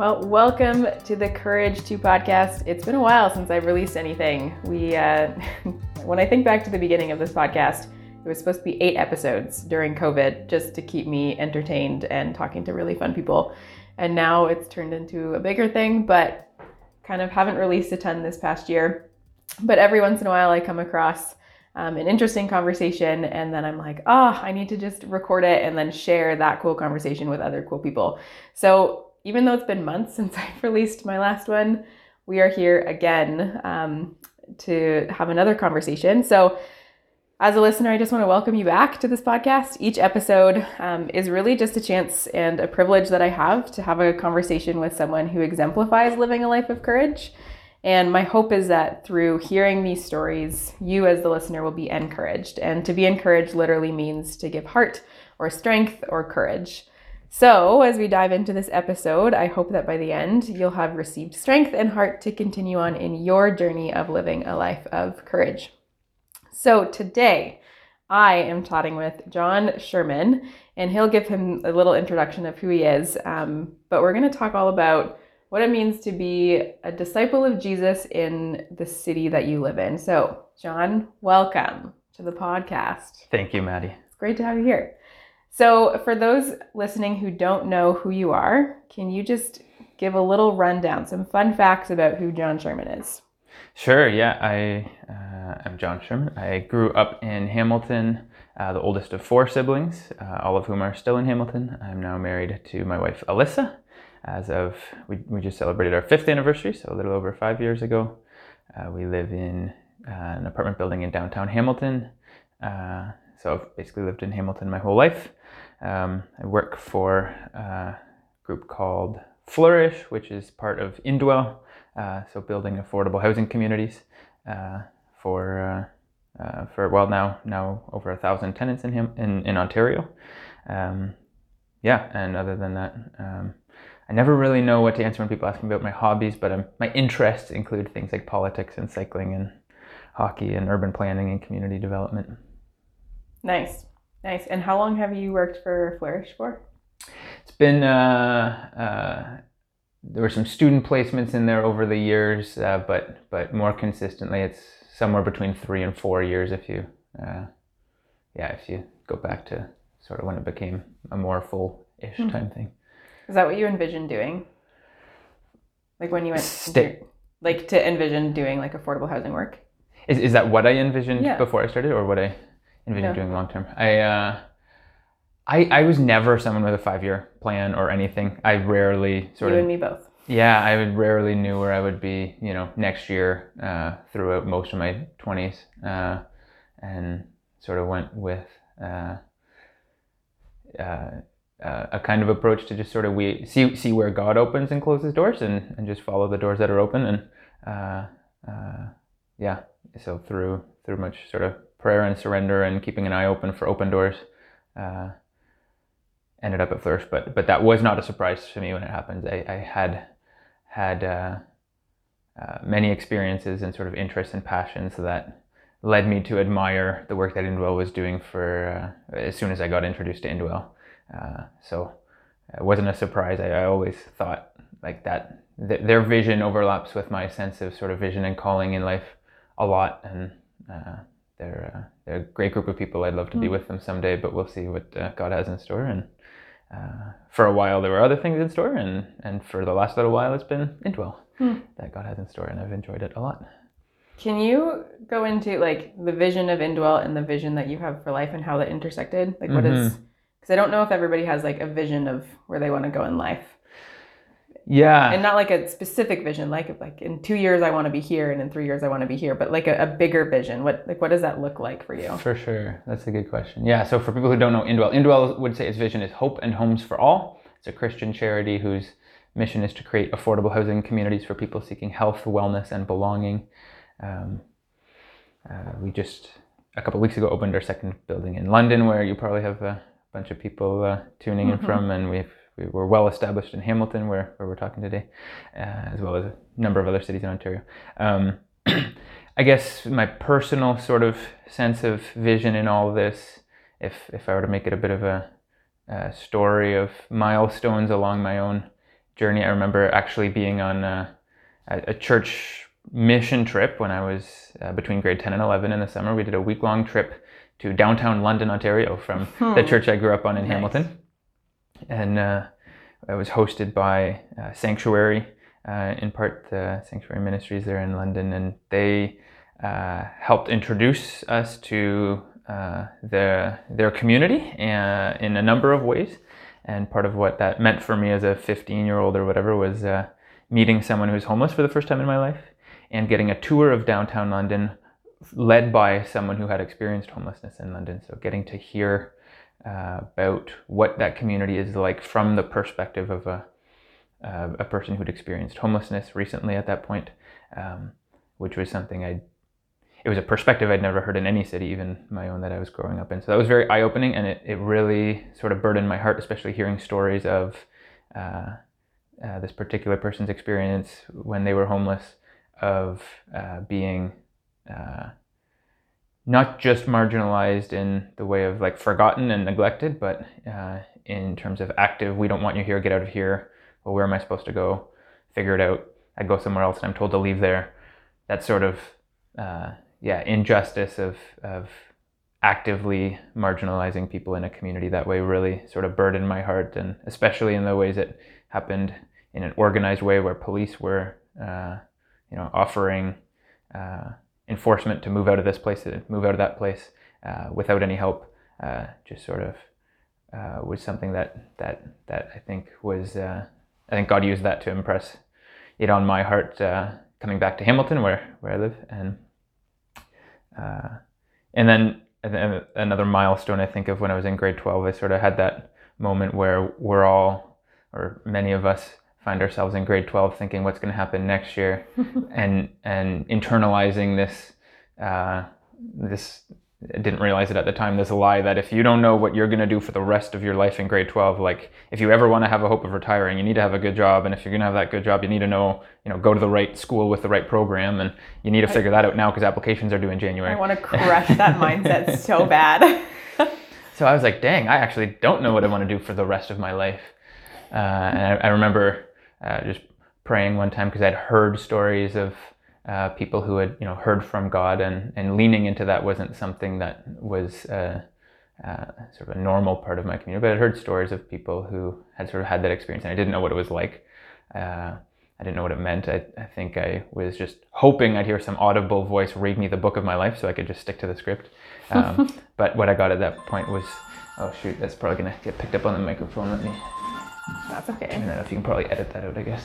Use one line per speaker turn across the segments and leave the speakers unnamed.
Well, welcome to the Courage 2 podcast. It's been a while since I've released anything. We, uh, when I think back to the beginning of this podcast, it was supposed to be eight episodes during COVID just to keep me entertained and talking to really fun people. And now it's turned into a bigger thing, but kind of haven't released a ton this past year. But every once in a while, I come across um, an interesting conversation, and then I'm like, oh, I need to just record it and then share that cool conversation with other cool people. So even though it's been months since I've released my last one, we are here again um, to have another conversation. So, as a listener, I just want to welcome you back to this podcast. Each episode um, is really just a chance and a privilege that I have to have a conversation with someone who exemplifies living a life of courage. And my hope is that through hearing these stories, you as the listener will be encouraged. And to be encouraged literally means to give heart or strength or courage. So, as we dive into this episode, I hope that by the end you'll have received strength and heart to continue on in your journey of living a life of courage. So, today I am chatting with John Schuurman, and he'll give him a little introduction of who he is. Um, but we're going to talk all about what it means to be a disciple of Jesus in the city that you live in. So, John, welcome to the podcast.
Thank you, Maddie.
It's great to have you here. So, for those listening who don't know who you are, can you just give a little rundown, some fun facts about who John Schuurman is?
Sure, yeah. I uh, am John Schuurman. I grew up in Hamilton, uh, the oldest of four siblings, uh, all of whom are still in Hamilton. I'm now married to my wife, Alyssa. As of, we, we just celebrated our fifth anniversary, so a little over five years ago. Uh, we live in uh, an apartment building in downtown Hamilton. So I've basically lived in Hamilton my whole life. Um, I work for a group called Flourish, which is part of Indwell, uh, so building affordable housing communities uh, for uh, uh for well now now over a thousand tenants in him in, in Ontario. Um, yeah, and other than that, um, I never really know what to answer when people ask me about my hobbies, but my interests include things like politics and cycling and hockey and urban planning and community development.
Nice. Nice. And how long have you worked for Flourish for?
It's been, uh, uh, there were some student placements in there over the years, uh, but, but more consistently, it's somewhere between three and four years if you, uh, yeah, if you go back to sort of when it became a more full ish mm-hmm. time thing.
Is that what you envisioned doing? Like when you went, Stay. like to envision doing like affordable housing work?
Is, is that what I envisioned yeah. before I started or what I? Envision doing long term. I, uh, I I was never someone with a five year plan or anything. I rarely
sort
you
of. You and me both.
Yeah, I would rarely knew where I would be, you know, next year uh, throughout most of my twenties, uh, and sort of went with. Uh, uh, uh, a kind of approach to just sort of we see see where God opens and closes doors and, and just follow the doors that are open and uh, uh, yeah so through through much sort of prayer and surrender and keeping an eye open for open doors. Uh, ended up at Flourish, but but that was not a surprise to me when it happened. I, I had had uh, uh, many experiences and sort of interests and passions that led me to admire the work that Indwell was doing for uh, as soon as I got introduced to Indwell. Uh, so it wasn't a surprise. I, I always thought like that th- their vision overlaps with my sense of sort of vision and calling in life a lot, and uh, they're uh, they're a great group of people. I'd love to mm. be with them someday, but we'll see what uh, God has in store. And uh, for a while, there were other things in store, and and for the last little while, it's been Indwell mm. that God has in store, and I've enjoyed it a lot.
Can you go into like the vision of Indwell and the vision that you have for life and how that intersected? Like, what mm-hmm. is? Because I don't know if everybody has like a vision of where they want to go in life.
Yeah.
And not like a specific vision, like like in two years I want to be here and in three years I want to be here, but like a, a, bigger vision. What like what does that look like for you?
For sure. That's a good question. Yeah. So for people who don't know Indwell, Indwell would say its vision is hope and homes for all. It's a Christian charity whose mission is to create affordable housing communities for people seeking health, wellness, and belonging. Um, uh, we just a couple weeks ago opened our second building in London, where you probably have a bunch of people uh, tuning mm-hmm. in from, and we've we were well established in Hamilton, where, where we're talking today, uh, as well as a number of other cities in Ontario. Um, I guess my personal sort of sense of vision in all this, if, if I were to make it a bit of a, a story of milestones along my own journey. I remember actually being on a, a church mission trip when I was uh, between grade 10 and 11 in the summer. We did a week long trip to downtown London, Ontario, from
Hmm.
the church I grew up on in
Nice.
Hamilton. And uh, it was hosted by uh, Sanctuary, uh, in part the Sanctuary Ministries there in London. And they uh, helped introduce us to uh, their, their community in a number of ways. And part of what that meant for me as a 15 year old or whatever was meeting someone who's homeless for the first time in my life and getting a tour of downtown London led by someone who had experienced homelessness in London. So getting to hear uh, about what that community is like from the perspective of a, uh, a person who'd experienced homelessness recently at that point, um, which was something I it was a perspective I'd never heard in any city, even my own that I was growing up in. So that was very eye opening, and it, it really sort of burdened my heart, especially hearing stories of uh, uh, this particular person's experience when they were homeless, of uh, being not just marginalized in the way of like forgotten and neglected, but uh, in terms of active, we don't want you here, get out of here. Well, where am I supposed to go? Figure it out. I go somewhere else and I'm told to leave there. That sort of uh, yeah injustice of of actively marginalizing people in a community that way really sort of burdened my heart and especially in the ways it happened in an organized way where police were uh, you know offering uh, enforcement to move out of this place to move out of that place uh, without any help uh, just sort of uh, was something that that that I think was I think God used that to impress it on my heart coming back to Hamilton where where I live. And and then and then another milestone I think of when I was in grade 12 I sort of had that moment where we're all or many of us find ourselves in grade 12 thinking what's going to happen next year and and internalizing this uh, this I didn't realize it at the time this lie that if you don't know what you're going to do for the rest of your life in grade 12 like if you ever want to have a hope of retiring you need to have a good job and if you're going to have that good job you need to know you know go to the right school with the right program and you need to figure that out now because applications are due in January
I want to crush that mindset so bad.
so I was like, dang, I actually don't know what I want to do for the rest of my life. Uh, and I, I remember uh, just praying one time because I'd heard stories of uh, people who had, you know, heard from God, and, and leaning into that wasn't something that was uh, uh, sort of a normal part of my community. But I'd heard stories of people who had sort of had that experience, and I didn't know what it was like. Uh, I didn't know what it meant. I, I think I was just hoping I'd hear some audible voice read me the book of my life so I could just stick to the script. Um, but what I got at that point was, oh shoot, that's probably gonna get picked up on the microphone. Let me
That's okay.
I don't know if you can probably edit that out, I guess.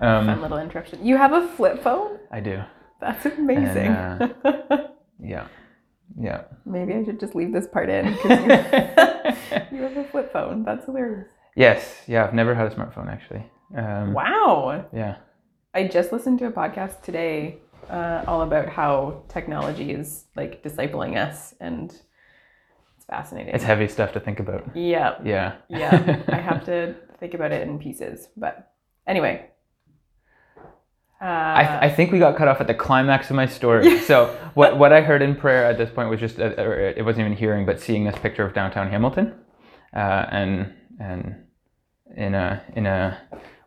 Fun
Um,
little interruption. You have a flip phone?
I do.
That's amazing.
And, Yeah. Yeah.
Maybe I should just leave this part in because you, you have a flip phone. That's hilarious.
yes. Yeah. I've never had a smartphone actually. Um,
Wow.
Yeah.
I just listened to a podcast today uh, all about how technology is like discipling us, and it's fascinating.
It's heavy stuff to think about.
yeah,
Yeah.
yeah. I have to think about it in pieces. But anyway. Uh,
I, I think we got cut off at the climax of my story. So what what I heard in prayer at this point was just uh, or it wasn't even hearing, but seeing this picture of downtown Hamilton, uh, and and in a in a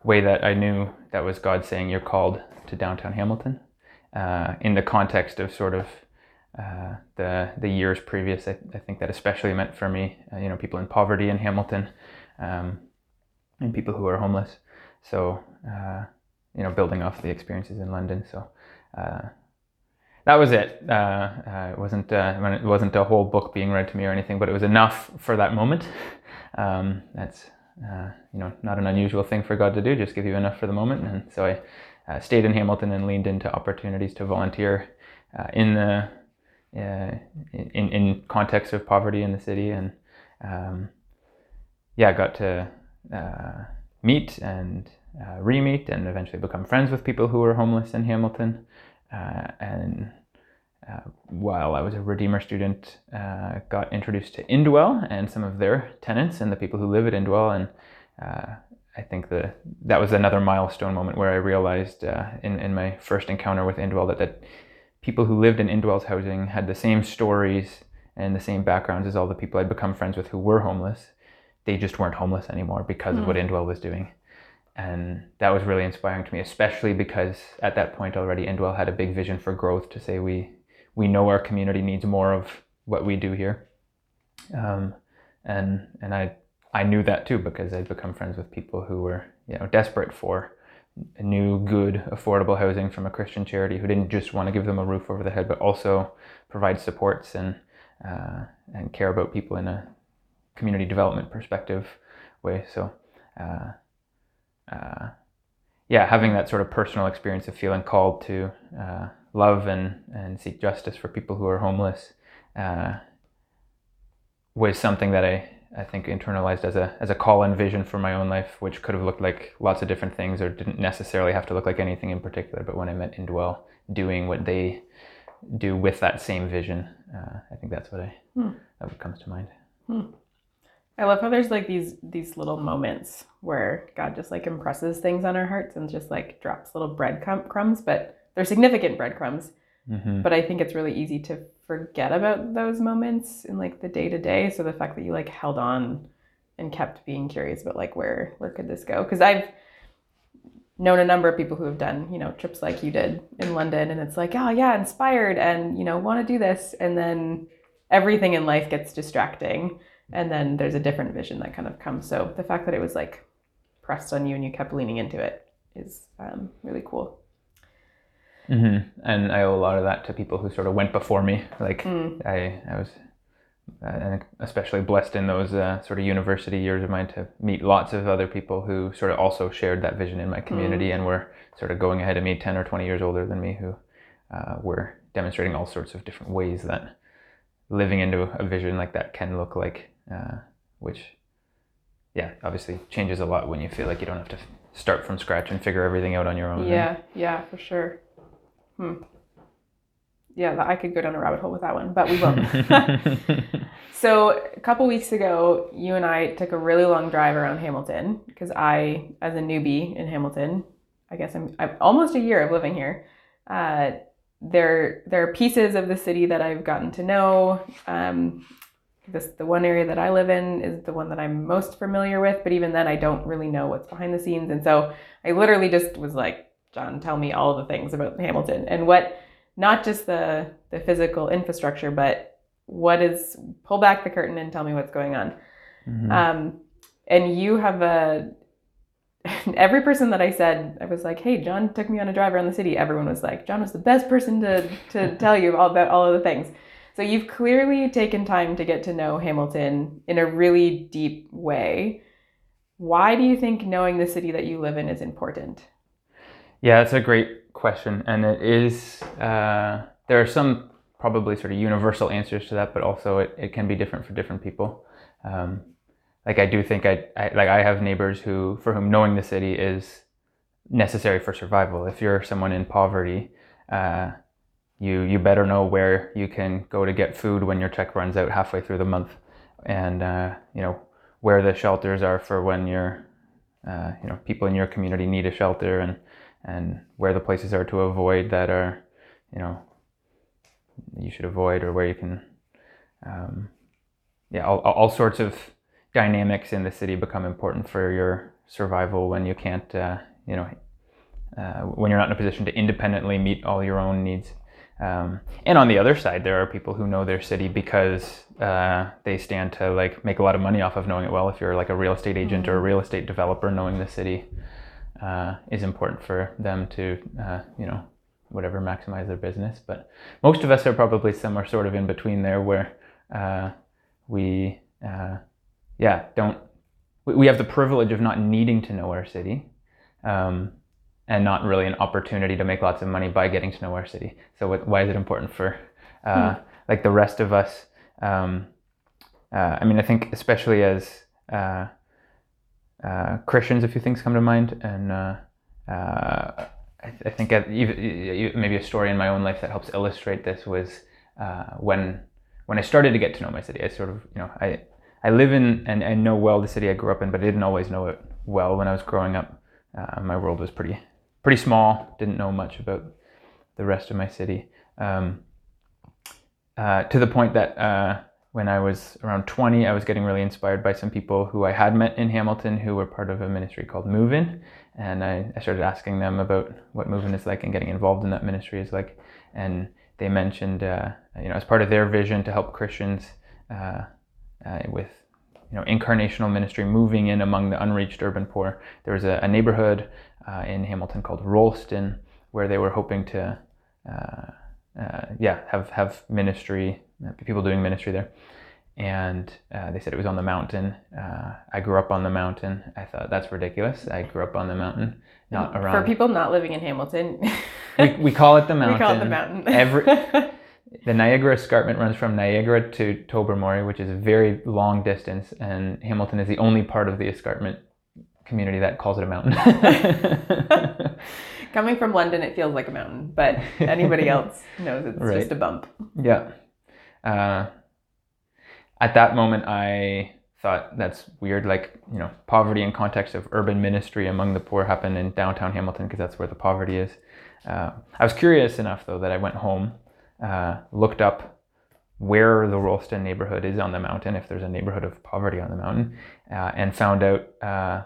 way that I knew that was God saying you're called to downtown Hamilton, uh, in the context of sort of uh, the the years previous. I, I think that especially meant for me, uh, you know, people in poverty in Hamilton, um, and people who are homeless. So. Uh, you know, building off the experiences in London. So uh, that was it. Uh, it wasn't it wasn't a whole book being read to me or anything, but it was enough for that moment. Um, that's you know not an unusual thing for God to do, just give you enough for the moment. And so I stayed in Hamilton and leaned into opportunities to volunteer in the in in context of poverty in the city, and um, yeah, got to uh, meet and uh, re-meet and eventually become friends with people who were homeless in Hamilton. Uh, and uh, while I was a Redeemer student, uh, got introduced to Indwell and some of their tenants and the people who live at Indwell. And uh, I think the, that was another milestone moment where I realized uh, in, in my first encounter with Indwell that, that people who lived in Indwell's housing had the same stories and the same backgrounds as all the people I'd become friends with who were homeless. They just weren't homeless anymore because of what Indwell was doing. and that was really inspiring to me, especially because at that point already Indwell had a big vision for growth to say we we know our community needs more of what we do here, um, and and I I knew that too because I'd become friends with people who were you know desperate for new good affordable housing from a Christian charity who didn't just want to give them a roof over the head but also provide supports and uh, and care about people in a community development perspective way. So. Uh, uh, yeah, having that sort of personal experience of feeling called to uh, love and, and seek justice for people who are homeless uh, was something that I, I think internalized as a, as a call and vision for my own life, which could have looked like lots of different things or didn't necessarily have to look like anything in particular. But when I met Indwell doing what they do with that same vision, uh, I think that's what I, hmm. that what comes to mind.
Hmm. I love how there's like these these little moments where God just like impresses things on our hearts and just like drops little bread crumbs, but they're significant breadcrumbs. Mm-hmm. But I think it's really easy to forget about those moments in like the day to day. So the fact that you like held on and kept being curious about like where where could this go? Because I've known a number of people who have done you know trips like you did in London, and it's like oh yeah, inspired and you know want to do this, and then everything in life gets distracting and then there's a different vision that kind of comes so the fact that it was like pressed on you and you kept leaning into it is um, really cool
mm-hmm. and i owe a lot of that to people who sort of went before me like mm. i i was uh, especially blessed in those uh, sort of university years of mine to meet lots of other people who sort of also shared that vision in my community mm. and were sort of going ahead of me 10 or 20 years older than me who uh, were demonstrating all sorts of different ways that living into a vision like that can look like uh, which, yeah, obviously changes a lot when you feel like you don't have to start from scratch and figure everything out on your own.
Yeah, right? yeah, for sure. Hmm. Yeah, I could go down a rabbit hole with that one, but we won't. so a couple weeks ago, you and I took a really long drive around Hamilton because I, as a newbie in Hamilton, I guess I'm, I'm almost a year of living here. Uh, there, there are pieces of the city that I've gotten to know. Um, this the one area that I live in is the one that I'm most familiar with, but even then I don't really know what's behind the scenes. And so I literally just was like, John, tell me all the things about Hamilton and what not just the the physical infrastructure, but what is pull back the curtain and tell me what's going on. Mm-hmm. Um, and you have a every person that I said, I was like, hey, John took me on a drive around the city. Everyone was like, John was the best person to to tell you all about all of the things. So you've clearly taken time to get to know Hamilton in a really deep way. Why do you think knowing the city that you live in is important?
Yeah, that's a great question. And it is, uh, there are some probably sort of universal answers to that, but also it, it can be different for different people. Um, like I do think I, I, like I have neighbors who for whom knowing the city is necessary for survival. If you're someone in poverty, uh, you you better know where you can go to get food when your check runs out halfway through the month, and uh, you know where the shelters are for when your uh, you know people in your community need a shelter, and and where the places are to avoid that are you know you should avoid, or where you can um, yeah all, all sorts of dynamics in the city become important for your survival when you can't uh, you know uh, when you're not in a position to independently meet all your own needs. Um, and on the other side, there are people who know their city because uh, they stand to like make a lot of money off of knowing it well. If you're like a real estate agent mm-hmm. or a real estate developer, knowing the city uh, is important for them to, uh, you know, whatever maximize their business. But most of us are probably somewhere sort of in between there, where uh, we, uh, yeah, don't. We, we have the privilege of not needing to know our city. Um, and not really an opportunity to make lots of money by getting to know our city. So what, why is it important for uh, mm. like the rest of us? Um, uh, I mean, I think especially as uh, uh Christians, a few things come to mind, and uh, uh, I, th- I, think maybe a story in my own life that helps illustrate this was when when I started to get to know my city. I sort of you know I I live in and, and know well the city I grew up in, but I didn't always know it well when I was growing up. my world was pretty pretty small, didn't know much about the rest of my city. Um, uh, to the point that uh, when I was around 20, I was getting really inspired by some people who I had met in Hamilton who were part of a ministry called Move In. and I, I started asking them about what Move In is like and getting involved in that ministry is like. And they mentioned, uh, you know, as part of their vision to help Christians uh, uh, with, you know, incarnational ministry, moving in among the unreached urban poor. There was a, a neighborhood uh, in Hamilton called Rolston where they were hoping to, uh, uh, yeah, have have ministry, people doing ministry there and uh, they said it was on the mountain. Uh, I grew up on the mountain. I thought that's ridiculous. I grew up on the mountain, not around.
For people not living in Hamilton,
we, we call it the mountain.
we call it the mountain.
Every the Niagara Escarpment runs from Niagara to Tobermory, which is a very long distance, and Hamilton is the only part of the escarpment community that calls it a mountain.
Coming from London, it feels like a mountain, but anybody else knows it's
Right.
just a bump.
Yeah. Uh, at that moment, I thought that's weird. Like, you know, poverty in context of urban ministry among the poor happened in downtown Hamilton because that's where the poverty is. Uh, I was curious enough, though, that I went home, uh, looked up where the Rolston neighborhood is on the mountain, if there's a neighborhood of poverty on the mountain, uh, and found out uh,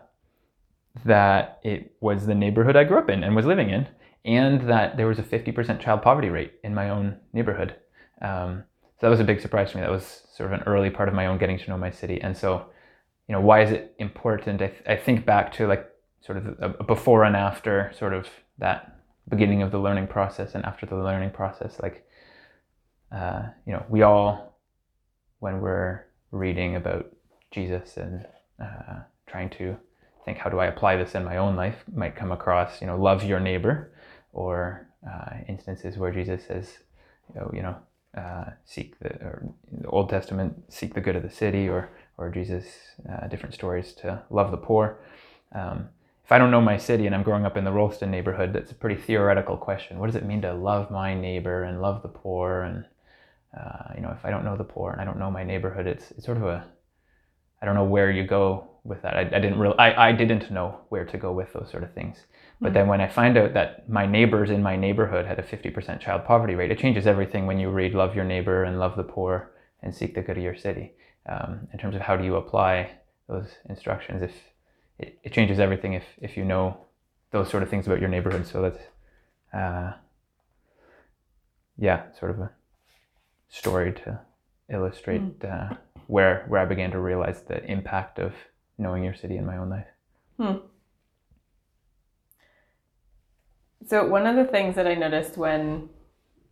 that it was the neighborhood I grew up in and was living in, and that there was a 50% child poverty rate in my own neighborhood. Um, so that was a big surprise to me. That was sort of an early part of my own getting to know my city. And so, you know, why is it important? I, th- I think back to like sort of a, a before and after sort of that beginning of the learning process and after the learning process. Like, uh, you know, we all, when we're reading about Jesus and uh, trying to think, how do I apply this in my own life, might come across, you know, love your neighbor or uh, instances where Jesus says, you know, you know uh, seek the, or the Old Testament, seek the good of the city, or or Jesus, uh, different stories to love the poor. Um, if I don't know my city and I'm growing up in the Rolston neighborhood, that's a pretty theoretical question. What does it mean to love my neighbor and love the poor? And uh, you know, if I don't know the poor and I don't know my neighborhood, it's it's sort of a I don't know where you go with that. I, I didn't really I, I didn't know where to go with those sort of things. But then when I find out that my neighbors in my neighborhood had a 50% child poverty rate, it changes everything when you read Love Your Neighbor and Love the Poor and Seek the Good of Your City. Um, in terms of how do you apply those instructions, if it, it changes everything if, if you know those sort of things about your neighborhood. So that's, uh, yeah, sort of a story to illustrate uh, where, where I began to realize the impact of knowing your city in my own life.
Hmm. So one of the things that I noticed when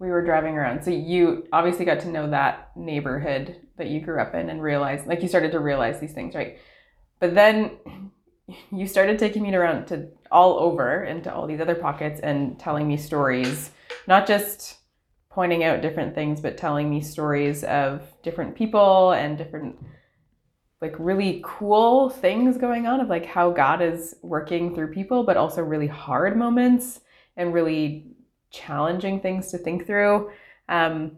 we were driving around, so you obviously got to know that neighborhood that you grew up in and realized, like you started to realize these things, right? But then you started taking me around to all over into all these other pockets and telling me stories, not just pointing out different things, but telling me stories of different people and different like really cool things going on of like how God is working through people, but also really hard moments and really challenging things to think through. Um,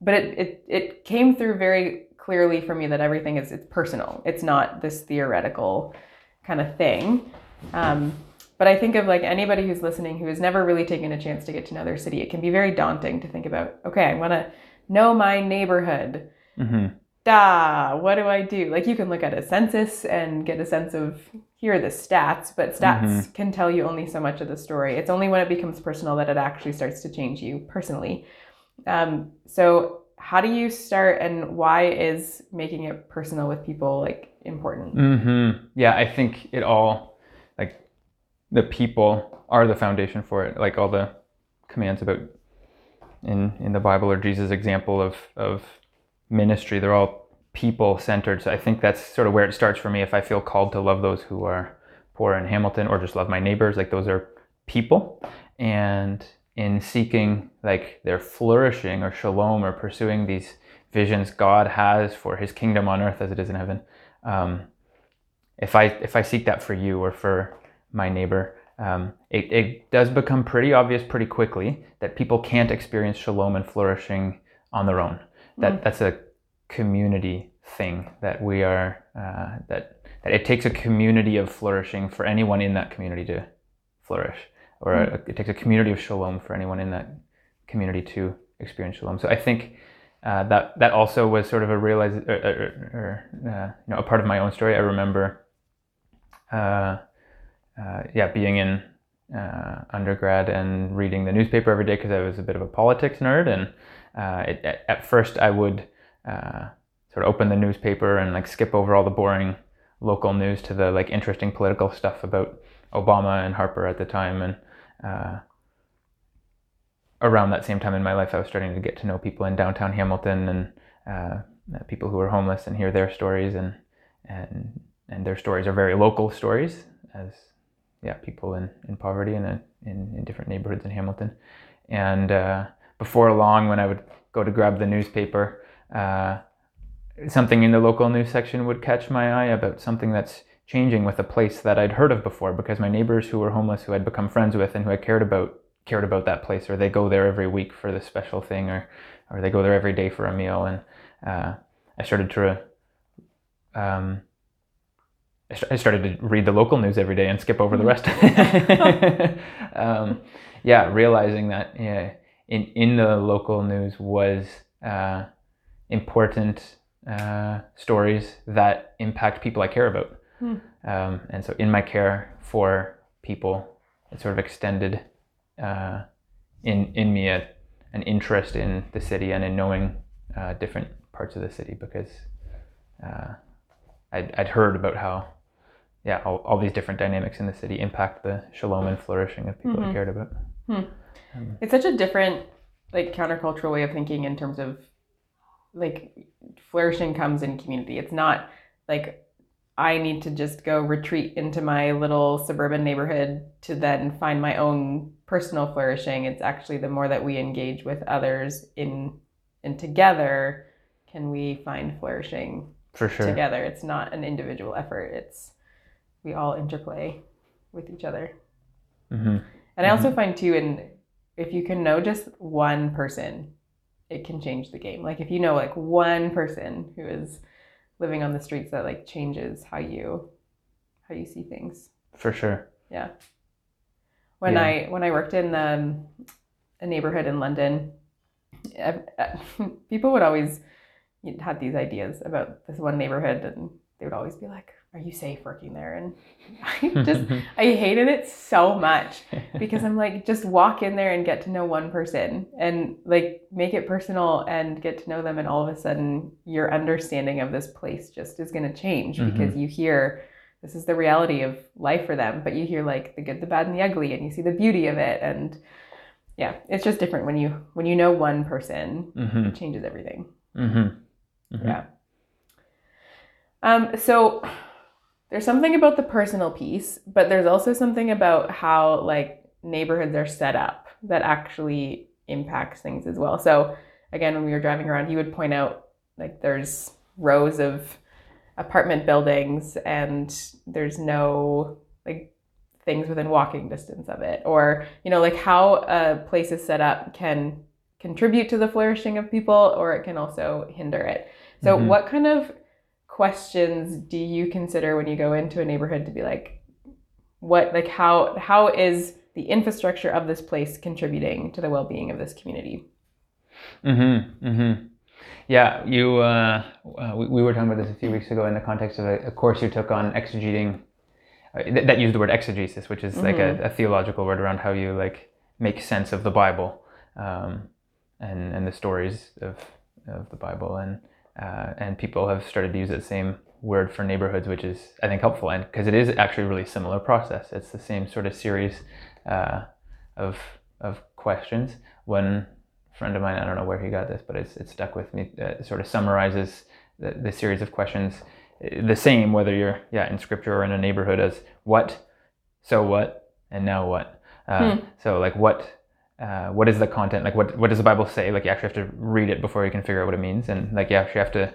but it, it it came through very clearly for me that everything is it's personal. It's not this theoretical kind of thing. Um, but I think of like anybody who's listening who has never really taken a chance to get to know their city, it can be very daunting to think about, okay, I want to know my neighborhood.
Mm-hmm.
Da, what do I do? Like you can look at a census and get a sense of here are the stats, but stats can tell you only so much of the story. It's only when it becomes personal that it actually starts to change you personally. Um, so how do you start and why is making it personal with people like important?
Mm-hmm. Yeah, I think it all, like, the people are the foundation for it. Like all the commands about in in the Bible or Jesus' example of of ministry, they're all people centered. So I think that's sort of where it starts for me. If I feel called to love those who are poor in Hamilton, or just love my neighbors, like those are people, and in seeking like their flourishing or shalom or pursuing these visions God has for His kingdom on earth as it is in heaven. Um, if I if I seek that for you or for my neighbor, um, it, it does become pretty obvious pretty quickly that people can't experience shalom and flourishing on their own. That that's a community thing that we are uh, that that it takes a community of flourishing for anyone in that community to flourish, or a, it takes a community of shalom for anyone in that community to experience shalom. So I think uh, that that also was sort of a realize or, or, or uh, you know a part of my own story. I remember uh, uh, yeah, being in uh, undergrad and reading the newspaper every day because I was a bit of a politics nerd. And uh, it, at, at, first, I would uh, sort of open the newspaper and like skip over all the boring local news to the like interesting political stuff about Obama and Harper at the time. And uh, around that same time in my life, I was starting to get to know people in downtown Hamilton and uh, people who were homeless and hear their stories and and and their stories are very local stories as yeah people in, in poverty and in, in different neighborhoods in Hamilton and uh, before long when I would go to grab the newspaper uh, something in the local news section would catch my eye about something that's changing with a place that I'd heard of before because my neighbors who were homeless who I'd become friends with and who I cared about cared about that place or they go there every week for this special thing or or they go there every day for a meal and uh, I started to um, I started to read the local news every day and skip over the rest. um, yeah, realizing that yeah, in in the local news was uh, important uh, stories that impact people I care about, mm. um, and so in my care for people, it sort of extended uh, in in me a, an interest in the city and in knowing uh, different parts of the city because uh, I'd, I'd heard about how yeah all, all these different dynamics in the city impact the shalom and flourishing of people mm-hmm. I cared about.
Hmm. Um, it's such a different like countercultural way of thinking in terms of like flourishing comes in community. It's not like I need to just go retreat into my little suburban neighborhood to then find my own personal flourishing. It's actually the more that we engage with others in and together can we find flourishing
for sure
together. It's not an individual effort. It's we all interplay with each other. Mm-hmm. And mm-hmm. I also mm-hmm. find too, in if you can know just one person, it can change the game. Like if you know like one person who is living on the streets, that like changes how you how you see things.
For sure.
Yeah. When yeah. I when I worked in um, a neighborhood in London, people would always had these ideas about this one neighborhood, and they would always be like, "Are you safe working there?" And I just I hated it so much because I'm like, just walk in there and get to know one person, and like make it personal and get to know them, and all of a sudden your understanding of this place just is going to change mm-hmm. because you hear this is the reality of life for them, but you hear like the good, the bad, and the ugly, and you see the beauty of it, and yeah, it's just different when you when you know one person, mm-hmm. it changes everything. Mm-hmm. Mm-hmm. Yeah. Um, so there's something about the personal piece, but there's also something about how like neighborhoods are set up that actually impacts things as well. So again, when we were driving around, he would point out like there's rows of apartment buildings and there's no like things within walking distance of it or you know like how a place is set up can contribute to the flourishing of people or it can also hinder it so, mm-hmm. what kind of questions do you consider when you go into a neighborhood to be like, what, like, how, how is the infrastructure of this place contributing to the well-being of this community?
Mm-hmm. Mm-hmm. Yeah, you. Uh, uh, we, we, were talking about this a few weeks ago in the context of a, a course you took on exegeting. Uh, th- that used the word exegesis, which is mm-hmm. like a, mm-hmm. a, theological word around how you like make sense of the Bible, um, and and the stories of of the Bible. And uh, and people have started to use that same word for neighborhoods, which is I think helpful, and because it is actually a really similar process. It's the same sort of series uh, of of questions. One friend of mine, I don't know where he got this, but it's it stuck with me. Uh, sort of summarizes the, the series of questions uh, the same whether you're yeah in scripture or in a neighborhood as what, so what, and now what. Uh, hmm. So like what uh, what is the content? Like what what does the bible say? Like you actually have to read it before you can figure out what it means. And like you actually have to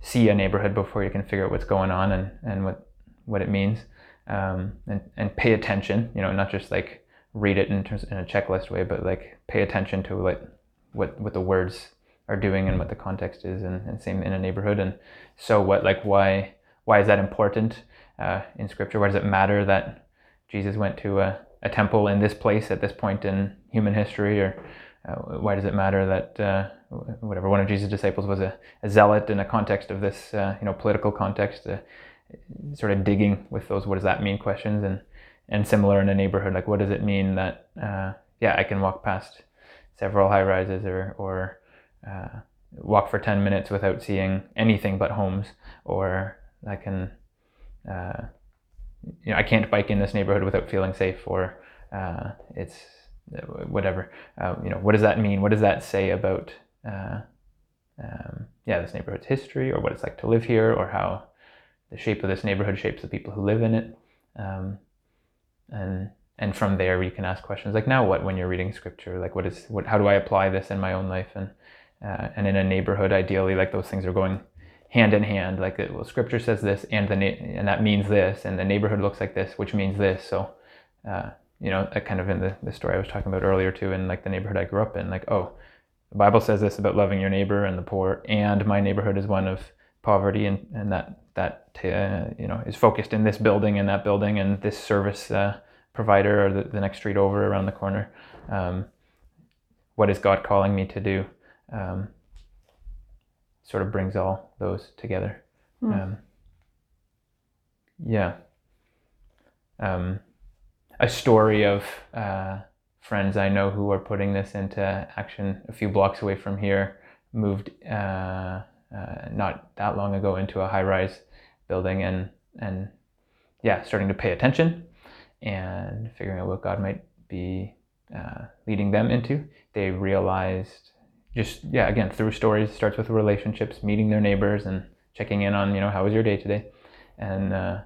see a neighborhood before you can figure out what's going on and and what what it means. Um, and and pay attention you know not just like read it in terms in a checklist way but like pay attention to what what what the words are doing and what the context is and, and same in a neighborhood. And so what like why why is that important uh, in scripture? Why does it matter that jesus went to a a temple in this place at this point in human history, or uh, why does it matter that uh, whatever one of Jesus' disciples was a, a, zealot in a context of this, uh, you know, political context, uh, sort of digging with those what does that mean questions, and and similar in a neighborhood. Like, what does it mean that uh, yeah, I can walk past several high rises or or uh, walk for ten minutes without seeing anything but homes, or I can you know I can't bike in this neighborhood without feeling safe, or it's whatever. Um, you know, what does that mean? What does that say about uh, um, yeah this neighborhood's history, or what it's like to live here, or how the shape of this neighborhood shapes the people who live in it? Um, and and from there we can ask questions like now what when you're reading scripture like what is what how do i apply this in my own life and uh, and in a neighborhood ideally like those things are going hand in hand like well scripture says this and the na- and that means this and the neighborhood looks like this which means this so uh, you know kind of in the, the story i was talking about earlier too in like the neighborhood i grew up in like oh the bible says this about loving your neighbor and the poor and my neighborhood is one of poverty and, and that that uh, you know is focused in this building and that building and this service uh, provider or the, the, next street over around the corner. Um, what is god calling me to do? Um, sort of brings all those together. Mm. um, yeah. Um, a story of uh, friends i know who are putting this into action a few blocks away from here moved uh, uh, not that long ago into a high rise building and and yeah, starting to pay attention and figuring out what God might be uh, leading them into. They realized just yeah again through stories starts with relationships, meeting their neighbors and checking in on you know how was your day today, and uh,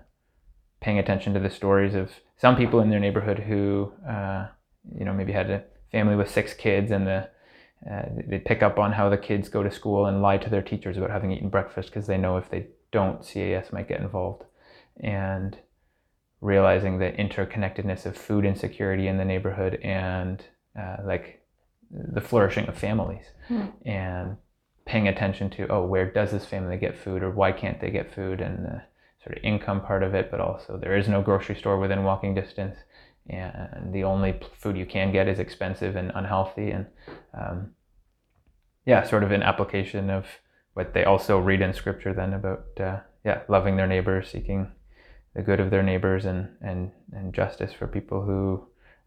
paying attention to the stories of some people in their neighborhood who uh, you know maybe had a family with six kids and the uh, they pick up on how the kids go to school and lie to their teachers about having eaten breakfast because they know if they don't, CAS might get involved. And realizing the interconnectedness of food insecurity in the neighborhood and uh, like the flourishing of families hmm. and paying attention to, oh, where does this family get food or why can't they get food and the sort of income part of it, but also there is no grocery store within walking distance. And the only food you can get is expensive and unhealthy. And um, yeah sort of an application of what they also read in scripture then about uh, yeah loving their neighbors seeking the good of their neighbors and and and justice for people who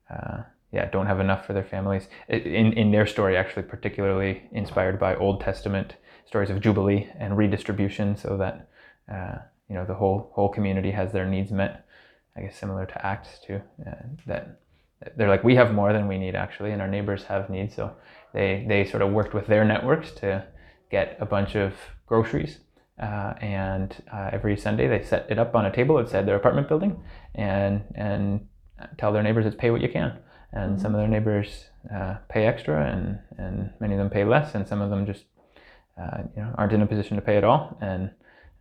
uh, yeah don't have enough for their families. In in their story actually particularly inspired by old testament stories of jubilee and redistribution so that uh, you know the whole whole community has their needs met I guess similar to Acts too. Uh, that they're like we have more than we need actually, and our neighbors have needs. So they they sort of worked with their networks to get a bunch of groceries. Uh, and uh, every Sunday they set it up on a table outside their apartment building, and and tell their neighbors it's pay what you can. And mm-hmm. some of their neighbors uh, pay extra, and and many of them pay less, and some of them just uh, you know aren't in a position to pay at all. And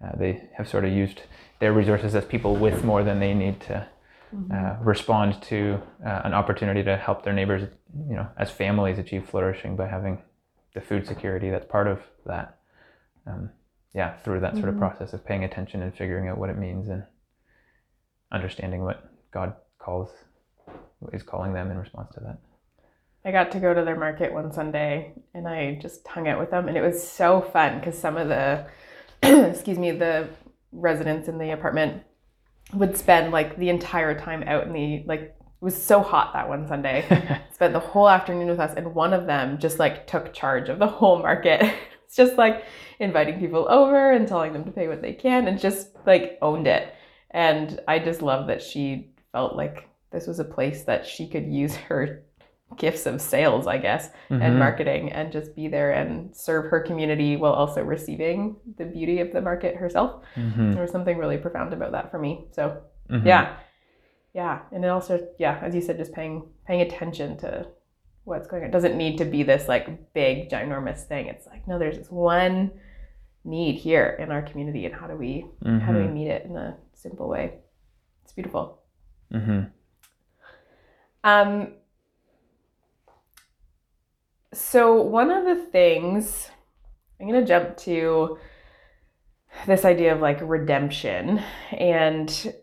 uh, they have sort of used their resources as people with more than they need to mm-hmm. uh, respond to uh, an opportunity to help their neighbors, you know, as families achieve flourishing by having the food security that's part of that. Um, yeah, through that sort mm-hmm. of process of paying attention and figuring out what it means and understanding what God calls is calling them in response to that.
I got to go to their market one Sunday and I just hung out with them and it was so fun because some of the excuse me, the residents in the apartment would spend like the entire time out in the like it was so hot that one Sunday. spent the whole afternoon with us and one of them just like took charge of the whole market. it's just like inviting people over and telling them to pay what they can and just like owned it. And I just love that she felt like this was a place that she could use her gifts of sales, I guess, mm-hmm. and marketing and just be there and serve her community while also receiving the beauty of the market herself. Mm-hmm. There was something really profound about that for me. So, mm-hmm. yeah. Yeah, and it also yeah, as you said just paying paying attention to what's going on. It doesn't need to be this like big ginormous thing. It's like no, there's this one need here in our community and how do we how do we mm-hmm. meet it in a simple way? It's beautiful. Mm-hmm. Um so, one of the things I'm going to jump to this idea of like redemption. And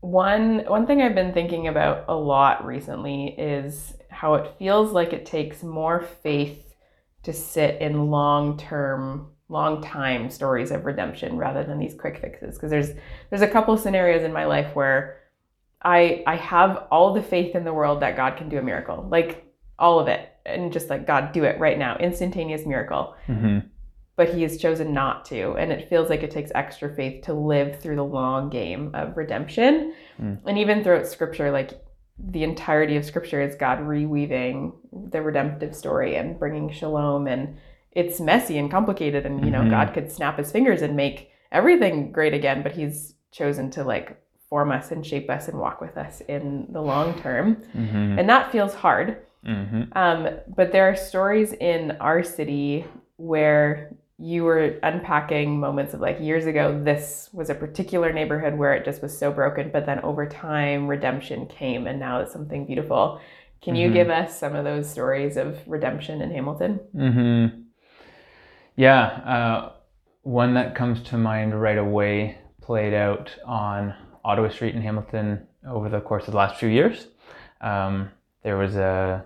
one one thing I've been thinking about a lot recently is how it feels like it takes more faith to sit in long-term long time stories of redemption rather than these quick fixes. Because there's there's a couple scenarios in my life where I I have all the faith in the world that God can do a miracle, like all of it, and just like God, do it right now, instantaneous miracle.
hmm
But He has chosen not to, and it feels like it takes extra faith to live through the long game of redemption,
Mm.
and even throughout Scripture, like the entirety of Scripture is God reweaving the redemptive story and bringing shalom, and it's messy and complicated, and you know
Mhm.
God could snap His fingers and make everything great again, but He's chosen to like form us and shape us and walk with us in the long term.
hmm
And that feels hard.
Hmm
Um, but there are stories in our city where you were unpacking moments of like years ago, this was a particular neighborhood where it just was so broken, but then over time, redemption came and now it's something beautiful. Can you
Mhm.
give us some of those stories of redemption in Hamilton?
hmm Yeah, uh, one that comes to mind right away played out on Ottawa Street in Hamilton over the course of the last few years. Um, there was a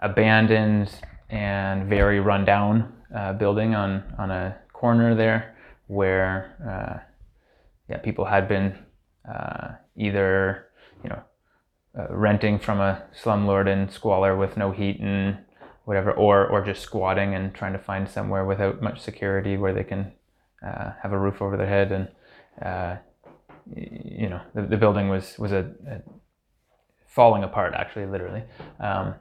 abandoned and very rundown uh, building on on a corner there where uh, yeah people had been uh, either you know uh, renting from a slumlord in squalor with no heat and whatever, or or just squatting and trying to find somewhere without much security where they can uh, have a roof over their head and uh, you know the, the building was was a, a falling apart actually literally. Um,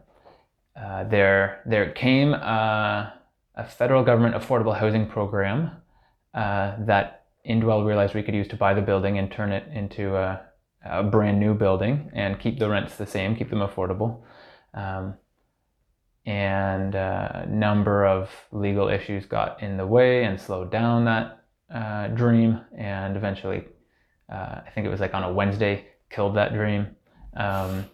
uh, there there came uh, a federal government affordable housing program uh, that Indwell realized we could use to buy the building and turn it into a, a brand new building and keep the rents the same, keep them affordable. Um, and a number of legal issues got in the way and slowed down that uh, dream, and eventually, uh, I think it was like on a Wednesday, killed that dream. Um,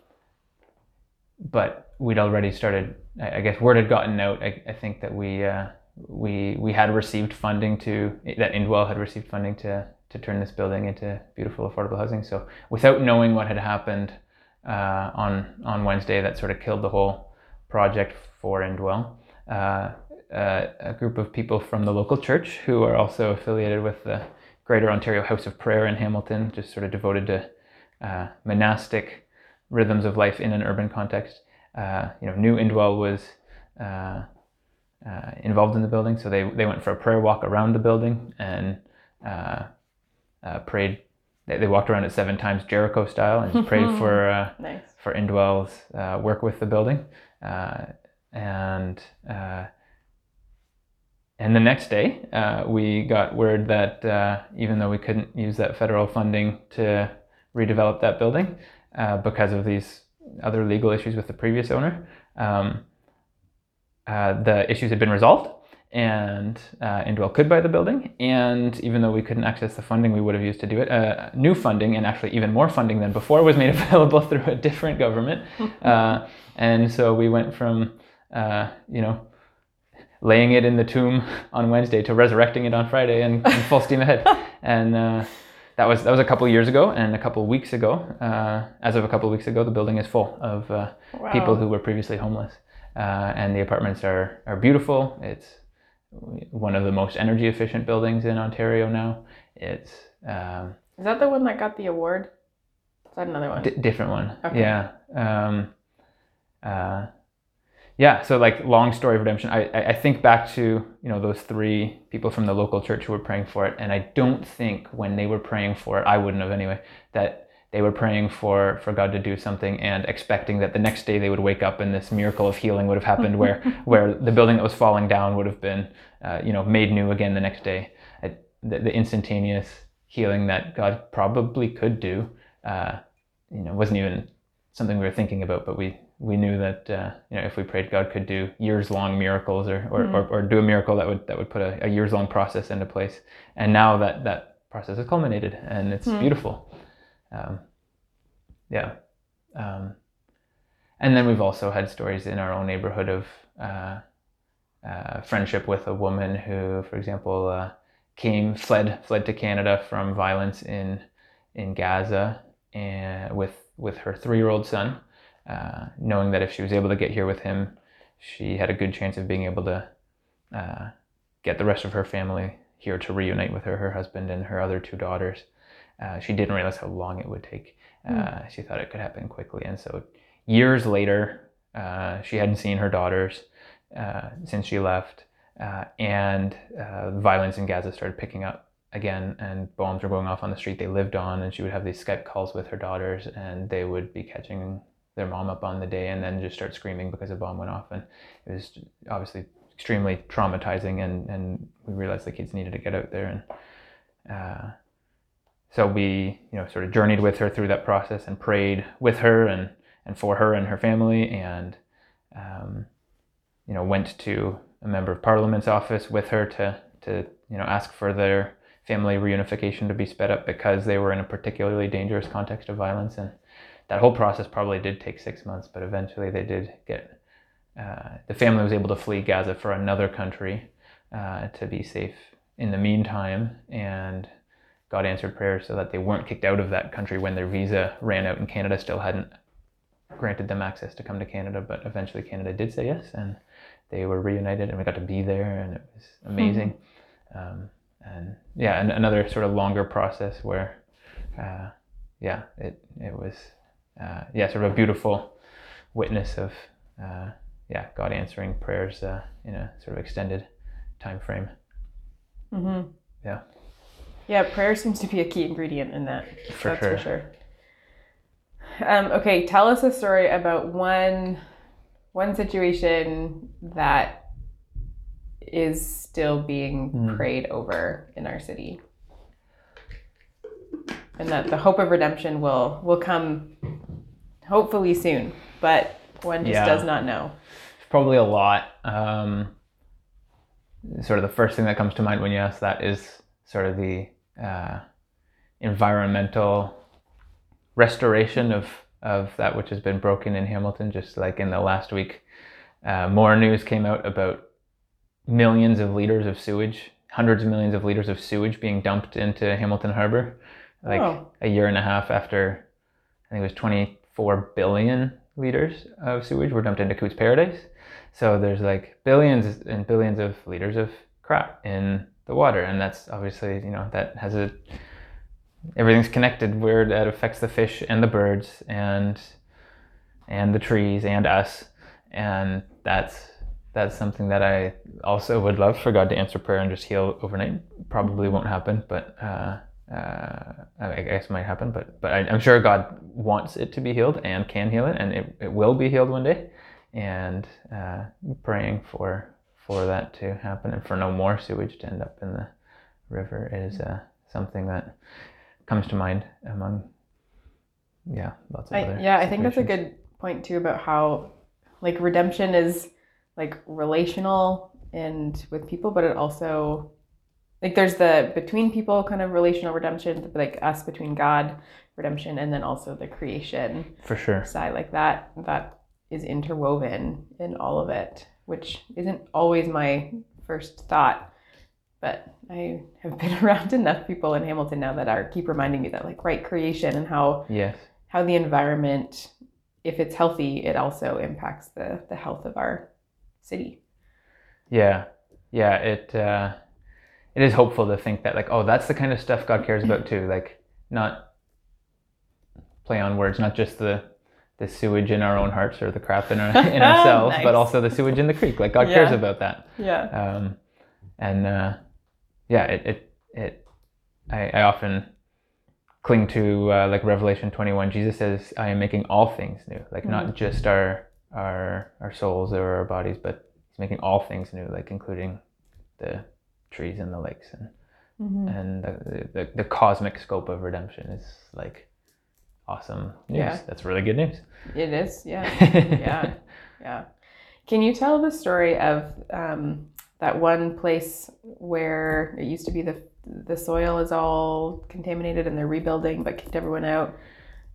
but we'd already started. I guess word had gotten out. I, I think that we uh, we we had received funding to that Indwell had received funding to to turn this building into beautiful affordable housing. So without knowing what had happened uh, on on Wednesday, that sort of killed the whole project for Indwell. Uh, uh, a group of people from the local church who are also affiliated with the Greater Ontario House of Prayer in Hamilton, just sort of devoted to uh, monastic rhythms of life in an urban context. Uh, you know, knew Indwell was uh, uh, involved in the building, so they, they went for a prayer walk around the building and uh, uh, prayed. They, they walked around it seven times Jericho style and prayed for uh,
Nice.
for Indwell's uh, work with the building. Uh, and uh, and the next day, uh, we got word that uh, even though we couldn't use that federal funding to redevelop that building uh, because of these other legal issues with the previous owner, um, uh, the issues had been resolved. And uh, Indwell could buy the building, and even though we couldn't access the funding we would have used to do it, uh, new funding and actually even more funding than before was made available through a different government. Uh, and so we went from, uh, you know, laying it in the tomb on Wednesday to resurrecting it on Friday and, and full steam ahead. And uh, that was that was a couple years ago, and a couple weeks ago, uh, as of a couple of weeks ago, the building is full of uh,
Wow.
people who were previously homeless, uh, and the apartments are are beautiful. It's one of the most energy efficient buildings in Ontario now. It's um,
Is that the one that got the award? Is that another one?
D- different one.
Okay.
Yeah. Um, uh, yeah. So like long story of redemption. I, I think back to you know those three people from the local church who were praying for it, and I don't think when they were praying for it, I wouldn't have anyway. That they were praying for for God to do something and expecting that the next day they would wake up and this miracle of healing would have happened, where where the building that was falling down would have been uh, you know made new again the next day. I, the, the instantaneous healing that God probably could do. Uh, you know, wasn't even something we were thinking about, but we we knew that uh, you know if we prayed, God could do years long miracles or or, or or do a miracle that would that would put a, a years long process into place. And now that that process has culminated, and it's
Hmm.
beautiful. Um, yeah. Um, and then we've also had stories in our own neighborhood of uh, uh, friendship with a woman who, for example, uh, came fled fled to Canada from violence in in Gaza and with with her three year old son, uh, knowing that if she was able to get here with him, she had a good chance of being able to uh, get the rest of her family here to reunite with her, her husband, and her other two daughters. uh, she didn't realize how long it would take. Uh, She thought it could happen quickly, and so years later, uh, she hadn't seen her daughters uh, since she left, uh, and uh, violence in Gaza started picking up again, and bombs were going off on the street they lived on, and she would have these Skype calls with her daughters, and they would be catching their mom up on the day, and then just start screaming because a bomb went off, and it was obviously extremely traumatizing, and and we realized the kids needed to get out there, and uh, so we you know sort of journeyed with her through that process and prayed with her and and for her and her family, and um, you know went to a member of parliament's office with her to to you know ask for their family reunification to be sped up because they were in a particularly dangerous context of violence. And that whole process probably did take six months but eventually they did get uh, the family was able to flee gaza for another country uh, to be safe in the meantime and god answered prayers so that they weren't kicked out of that country when their visa ran out and canada still hadn't granted them access to come to canada but eventually canada did say yes and they were reunited and we got to be there and it was amazing. Um, and yeah and another sort of longer process where uh, yeah it it was uh, yeah sort of a beautiful witness of uh, yeah god answering prayers uh, in a sort of extended time frame
hmm
Yeah.
Yeah, prayer seems to be a key ingredient in that.
For
That's
sure.
for sure. Um, okay, tell us a story about one one situation that is still being
Hmm.
prayed over in our city. And that the hope of redemption will will come hopefully soon, but one just
Yeah.
does not know.
probably a lot. Um, sort of the first thing that comes to mind when you ask that is sort of the uh, environmental restoration of of that which has been broken in Hamilton. Just like in the last week, uh, more news came out about millions of liters of sewage, hundreds of millions of liters of sewage being dumped into Hamilton Harbor, like
Oh.
a year and a half after I think it was 24 billion liters of sewage were dumped into Cootes Paradise. So there's like billions and billions of liters of crap in the water, and that's obviously you know that has a everything's connected where that affects the fish and the birds and and the trees and us, and that's that's something that I also would love for God to answer prayer and just heal overnight. Probably won't happen, but uh, uh, I guess it might happen. But but I, I'm sure God wants it to be healed and can heal it, and it, it will be healed one day. And uh, praying for for that to happen and for no more sewage to end up in the river is uh, something that comes to mind among yeah lots of
I,
other
yeah, I think that's a good point too about how like redemption is like relational and with people, but it also like there's the between people kind of relational redemption, like us between God redemption, and then also the creation
for sure.
side like that that is interwoven in all of it, which isn't always my first thought. But I have been around enough people in Hamilton now that are keep reminding me that like right creation and how
Yes.
how the environment, if it's healthy, it also impacts the the health of our city.
Yeah, yeah. It uh, it is hopeful to think that like, oh, that's the kind of stuff God cares about too. Like, not play on words, not just the the sewage in our own hearts or the crap in our in ourselves,
Nice.
but also the sewage in the creek. Like God cares about that.
Yeah.
Um, and uh, yeah, it it it. I, I often cling to uh, like Revelation twenty one. Jesus says, "I am making all things new." Like not just our our our souls or our bodies, but He's making all things new, like including the trees and the lakes and
Mhm.
and the, the, the cosmic scope of redemption is like awesome news.
Yeah.
That's really good news.
It is. Yeah. yeah. Yeah. Can you tell the story of um, that one place where it used to be the the soil is all contaminated and they're rebuilding but kicked everyone out?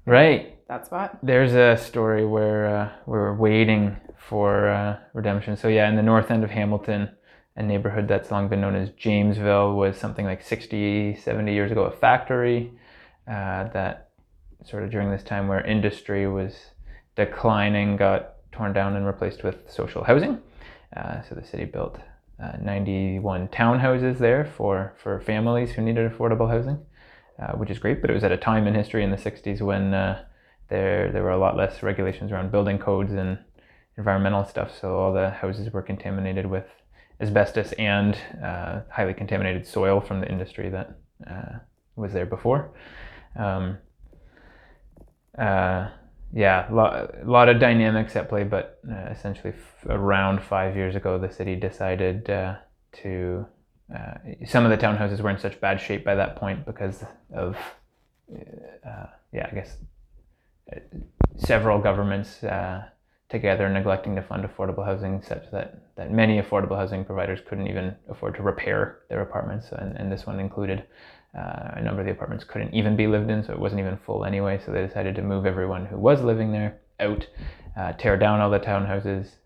Right.
That spot.
There's a story where uh, we're waiting for uh, redemption. So yeah, in the north end of Hamilton, a neighborhood that's long been known as Jamesville was something like 60, 70 years ago a factory uh, that sort of during this time where industry was declining got torn down and replaced with social housing. Uh, so the city built uh, 91 townhouses there for, for families who needed affordable housing. uh, which is great. But it was at a time in history in the 60s when uh, there there were a lot less regulations around building codes and environmental stuff. So all the houses were contaminated with asbestos and uh, highly contaminated soil from the industry that uh, was there before. Um, uh, yeah, a lot, lot, of dynamics at play, but uh, essentially f- around five years ago, the city decided uh, to. Uh, some of the townhouses were in such bad shape by that point because of, yeah, I guess several governments together neglecting to fund affordable housing such that, that many affordable housing providers couldn't even afford to repair their apartments and, and this one included uh, a number of the apartments couldn't even be lived in so it wasn't even full anyway so they decided to move everyone who was living there out uh, tear down all the townhouses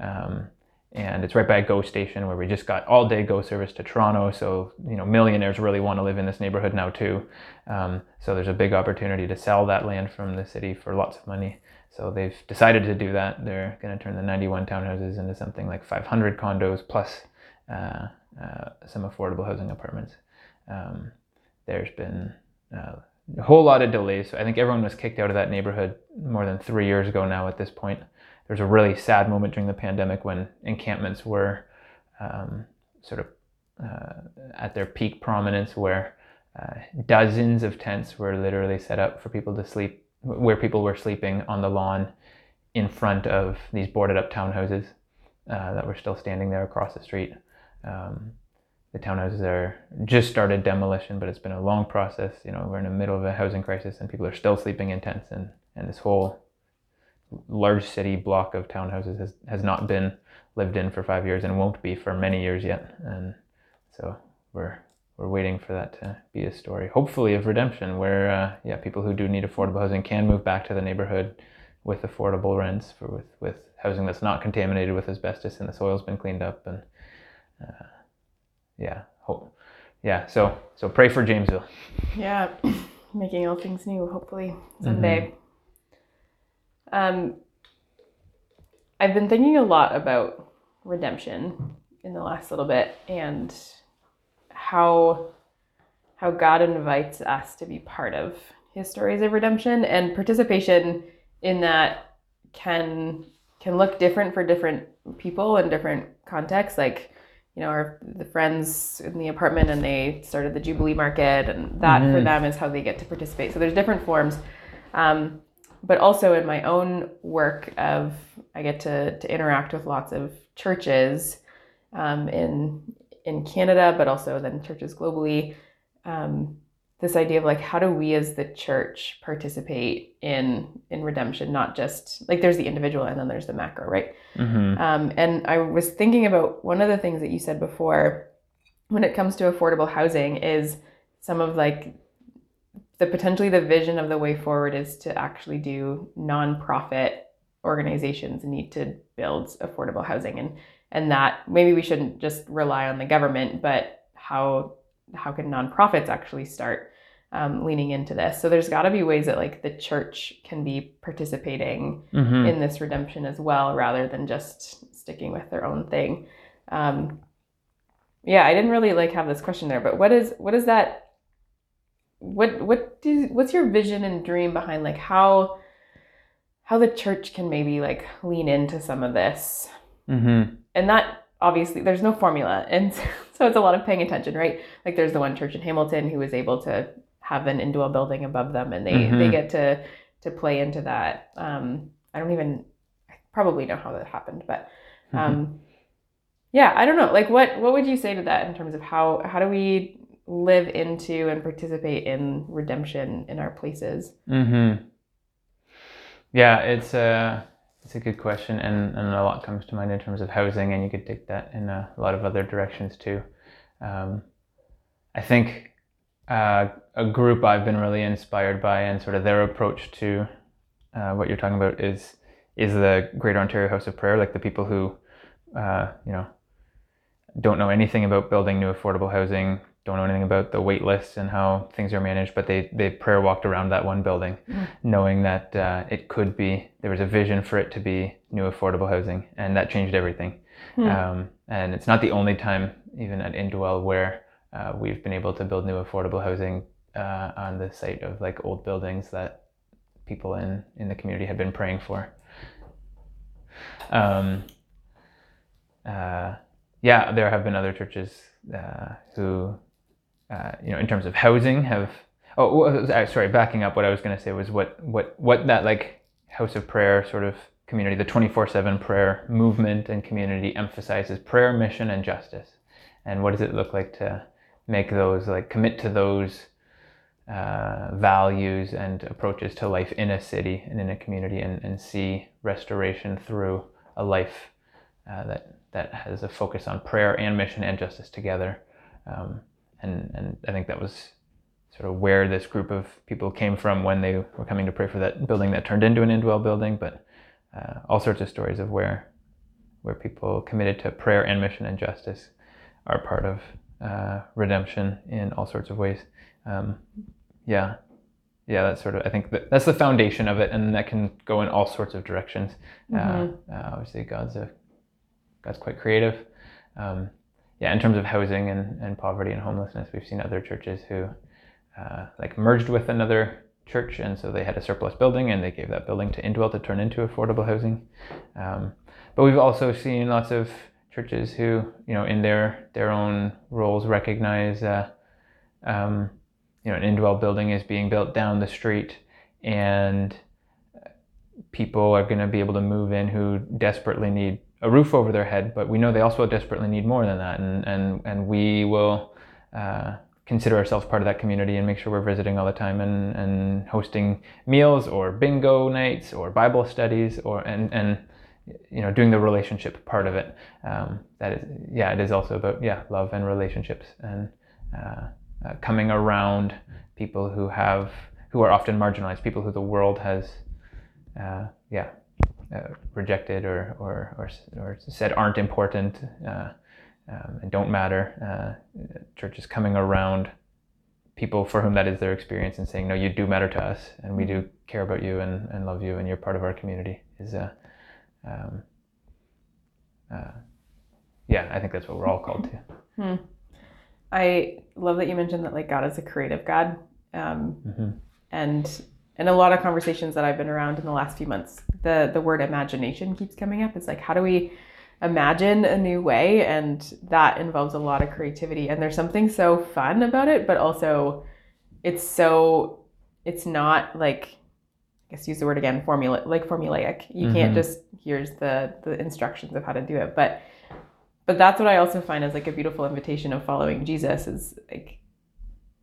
um, and it's right by a GO station where we just got all day GO service to Toronto. So you know, millionaires really want to live in this neighborhood now too. Um, so there's a big opportunity to sell that land from the city for lots of money. So they've decided to do that. They're going to turn the 91 townhouses into something like 500 condos plus uh, uh, some affordable housing apartments. Um, there's been uh, a whole lot of delays. I think everyone was kicked out of that neighborhood more than three years ago now at this point. There's a really sad moment during the pandemic when encampments were um, sort of uh, at their peak prominence, where uh, dozens of tents were literally set up for people to sleep where people were sleeping on the lawn in front of these boarded up townhouses uh, that were still standing there across the street. Um, the townhouses are just started demolition, but it's been a long process. You know, we're in the middle of a housing crisis, and people are still sleeping in tents, and, and this whole large city block of townhouses has, has not been lived in for five years and won't be for many years yet. And so we're we're waiting for that to be a story, hopefully of redemption, where uh, yeah, people who do need affordable housing can move back to the neighborhood with affordable rents for with with housing that's not contaminated with asbestos and the soil's been cleaned up and uh, yeah, hope yeah. So so pray for Jamesville.
Yeah, making all things new. Hopefully someday. Mm-hmm. Um, I've been thinking a lot about redemption in the last little bit and how how God invites us to be part of his stories of redemption and participation in that can can look different for different people in different contexts. Like you know our the friends in the apartment and they started the jubilee market and that mm-hmm. for them is how they get to participate. So there's different forms. Um, but also in my own work of i get to, to interact with lots of churches um, in in Canada, but also then churches globally. Um, this idea of like how do we as the church participate in in redemption not just like there's the individual and then there's the macro right mm-hmm. um, and i was thinking about one of the things that you said before when it comes to affordable housing is some of like the potentially the vision of the way forward is to actually do nonprofit organizations need to build affordable housing and and that maybe we shouldn't just rely on the government, but how how can nonprofits actually start um, leaning into this? So there's got to be ways that like the church can be participating mm-hmm. in this redemption as well, rather than just sticking with their own thing. Um, yeah, I didn't really like have this question there, but what is what is that? What what do what's your vision and dream behind like how how the church can maybe like lean into some of this? Mm-hmm and that obviously there's no formula and so it's a lot of paying attention right like there's the one church in hamilton who was able to have an indwell building above them and they mm-hmm. they get to to play into that um i don't even I probably know how that happened but mm-hmm. um mm-hmm. yeah i don't know like what what would you say to that in terms of how how do we live into and participate in redemption in our places
mm-hmm yeah it's uh it's a good question, and, and a lot comes to mind in terms of housing, and you could take that in a lot of other directions too. Um, I think uh, a group I've been really inspired by, and sort of their approach to uh, what you're talking about is is the Greater Ontario House of Prayer, like the people who, uh, you know, don't know anything about building new affordable housing, don't know anything about the wait lists and how things are managed, but they, they prayer walked around that one building, mm. knowing that uh, it could be, there was a vision for it to be new affordable housing, and that changed everything. Mm. Um, and it's not the only time, even at Indwell, where uh, we've been able to build new affordable housing uh, on the site of like old buildings that people in in the community had been praying for. Um, uh, yeah, there have been other churches uh, who, uh, you know, in terms of housing, have. Oh, uh, sorry. Backing up, what I was going to say was what what what that like house of prayer sort of community, the twenty four seven prayer movement and community emphasizes prayer, mission, and justice. And what does it look like to make those like commit to those uh, values and approaches to life in a city and in a community and, and see restoration through a life uh, that that has a focus on prayer and mission and justice together. Um, and and I think that was sort of where this group of people came from when they were coming to pray for that building that turned into an indwell building. But uh, all sorts of stories of where where people committed to prayer and mission and justice are part of uh, redemption in all sorts of ways. Um, yeah, yeah, that's sort of I think that, that's the foundation of it, and that can go in all sorts of directions. Uh,
Mm-hmm.
uh, obviously, God's a God's quite creative. Um, yeah, in terms of housing and, and poverty and homelessness, we've seen other churches who uh, like merged with another church, and so they had a surplus building, and they gave that building to Indwell to turn into affordable housing. Um, but we've also seen lots of churches who, you know, in their their own roles, recognize, uh, um, you know, an Indwell building is being built down the street, and people are going to be able to move in who desperately need a roof over their head, but we know they also desperately need more than that, and and and we will uh, consider ourselves part of that community and make sure we're visiting all the time and and hosting meals or bingo nights or Bible studies or and and you know doing the relationship part of it. Um, that is yeah, it is also about yeah love and relationships and uh, uh, coming around people who have who are often marginalized, people who the world has uh, yeah uh, rejected or, or, or, or said aren't important uh, um, and don't matter. Uh, church is coming around people for whom that is their experience and saying, no, you do matter to us and we do care about you and, and love you and you're part of our community is, uh, um, uh, yeah, I think that's what we're all called to.
Hmm. I love that you mentioned that like God is a creative God. Um,
hmm
and in a lot of conversations that I've been around in the last few months, the the word imagination keeps coming up. It's like how do we imagine a new way, and that involves a lot of creativity. And there's something so fun about it, but also it's so it's not like I guess use the word again formula like formulaic. You can't
Mhm.
just here's the the instructions of how to do it, but but that's what I also find as like a beautiful invitation of following Jesus is like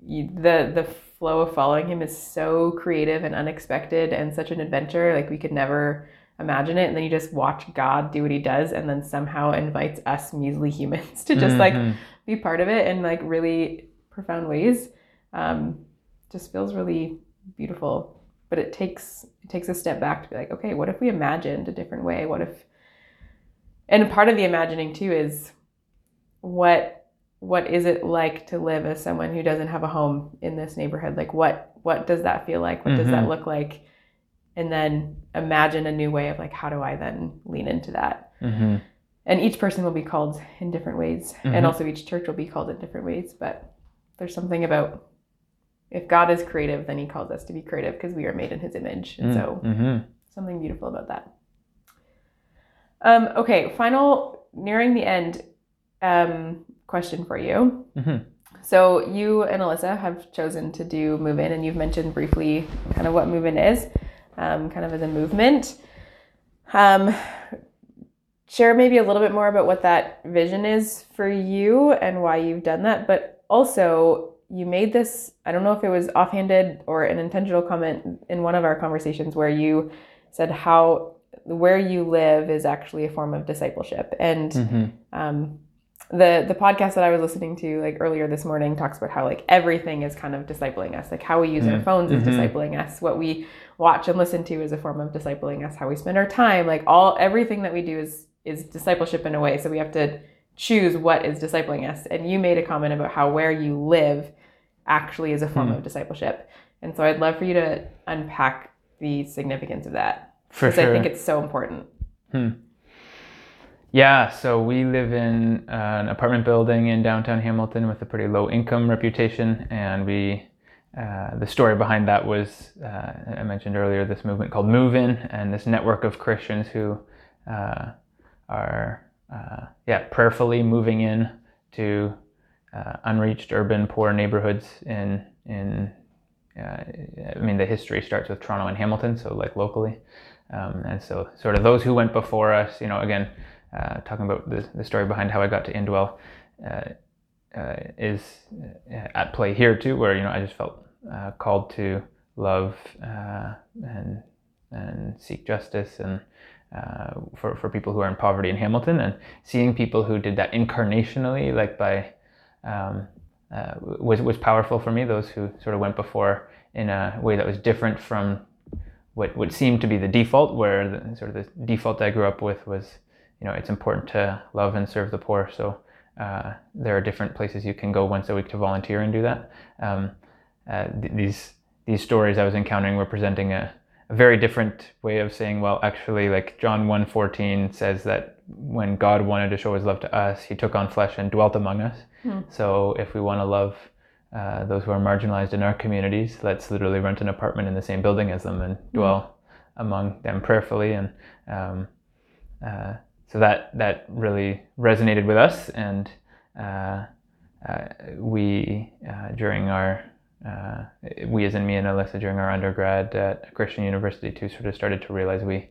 the the flow of following him is so creative and unexpected and such an adventure like we could never imagine it. And then you just watch god do what he does and then somehow invites us measly humans to just like
Mhm.
be part of it in like really profound ways. Um, just feels really beautiful. But it takes it takes a step back to be like okay what if we imagined a different way? What if and part of the imagining too is what what is it like to live as someone who doesn't have a home in this neighborhood like what what does that feel like what does that
Mhm.
look like and then imagine a new way of like how do i then lean into that
Mhm.
and each person will be called in different ways
Mhm.
and also each church will be called in different ways but there's something about if god is creative then he calls us to be creative because we are made in his image and so
Mhm.
something beautiful about that um, okay final nearing the end um, question for you
Mhm.
so you and alyssa have chosen to do move in and you've mentioned briefly kind of what move in is um, kind of as a movement um, share maybe a little bit more about what that vision is for you and why you've done that but also you made this i don't know if it was offhanded or an intentional comment in one of our conversations where you said how where you live is actually a form of discipleship and
Mhm.
um, the the podcast that I was listening to like earlier this morning talks about how like everything is kind of discipling us. Like how we use our
Mm.
phones is
Mhm.
discipling us. What we watch and listen to is a form of discipling us. How we spend our time, like all everything that we do is is discipleship in a way. So we have to choose what is discipling us. And you made a comment about how where you live actually is a form
Hmm.
of discipleship. And so I'd love for you to unpack the significance of that
For
because
sure.
I think it's so important.
Yeah, so we live in uh, an apartment building in downtown Hamilton with a pretty low income reputation, and we uh, the story behind that was uh, I mentioned earlier this movement called Move In and this network of Christians who uh, are uh, yeah prayerfully moving in to uh, unreached urban poor neighborhoods in in I mean the history starts with Toronto and Hamilton so like locally. Um, and so sort of those who went before us you know again talking about the, the story behind how I got to Indwell is at play here too where you know I just felt uh, called to love uh, and and seek justice and uh, for for people who are in poverty in Hamilton and seeing people who did that incarnationally, like by um, uh, was was powerful for me. Those who sort of went before in a way that was different from what would seem to be the default, where the, sort of the default I grew up with was, you know, it's important to love and serve the poor. So uh, there are different places you can go once a week to volunteer and do that. Um, uh, th- these these stories I was encountering were presenting a, a, very different way of saying, well, actually, like John 1.14 says that when God wanted to show his love to us, he took on flesh and dwelt among us. Hmm. So if we want to love uh, those who are marginalized in our communities, let's literally rent an apartment in the same building as them and hmm. dwell among them prayerfully. And um, uh, so that, that really resonated with us. And uh, uh we, uh, during our uh, we, as in me and Alyssa, during our undergrad at Christian University, too, sort of started to realize we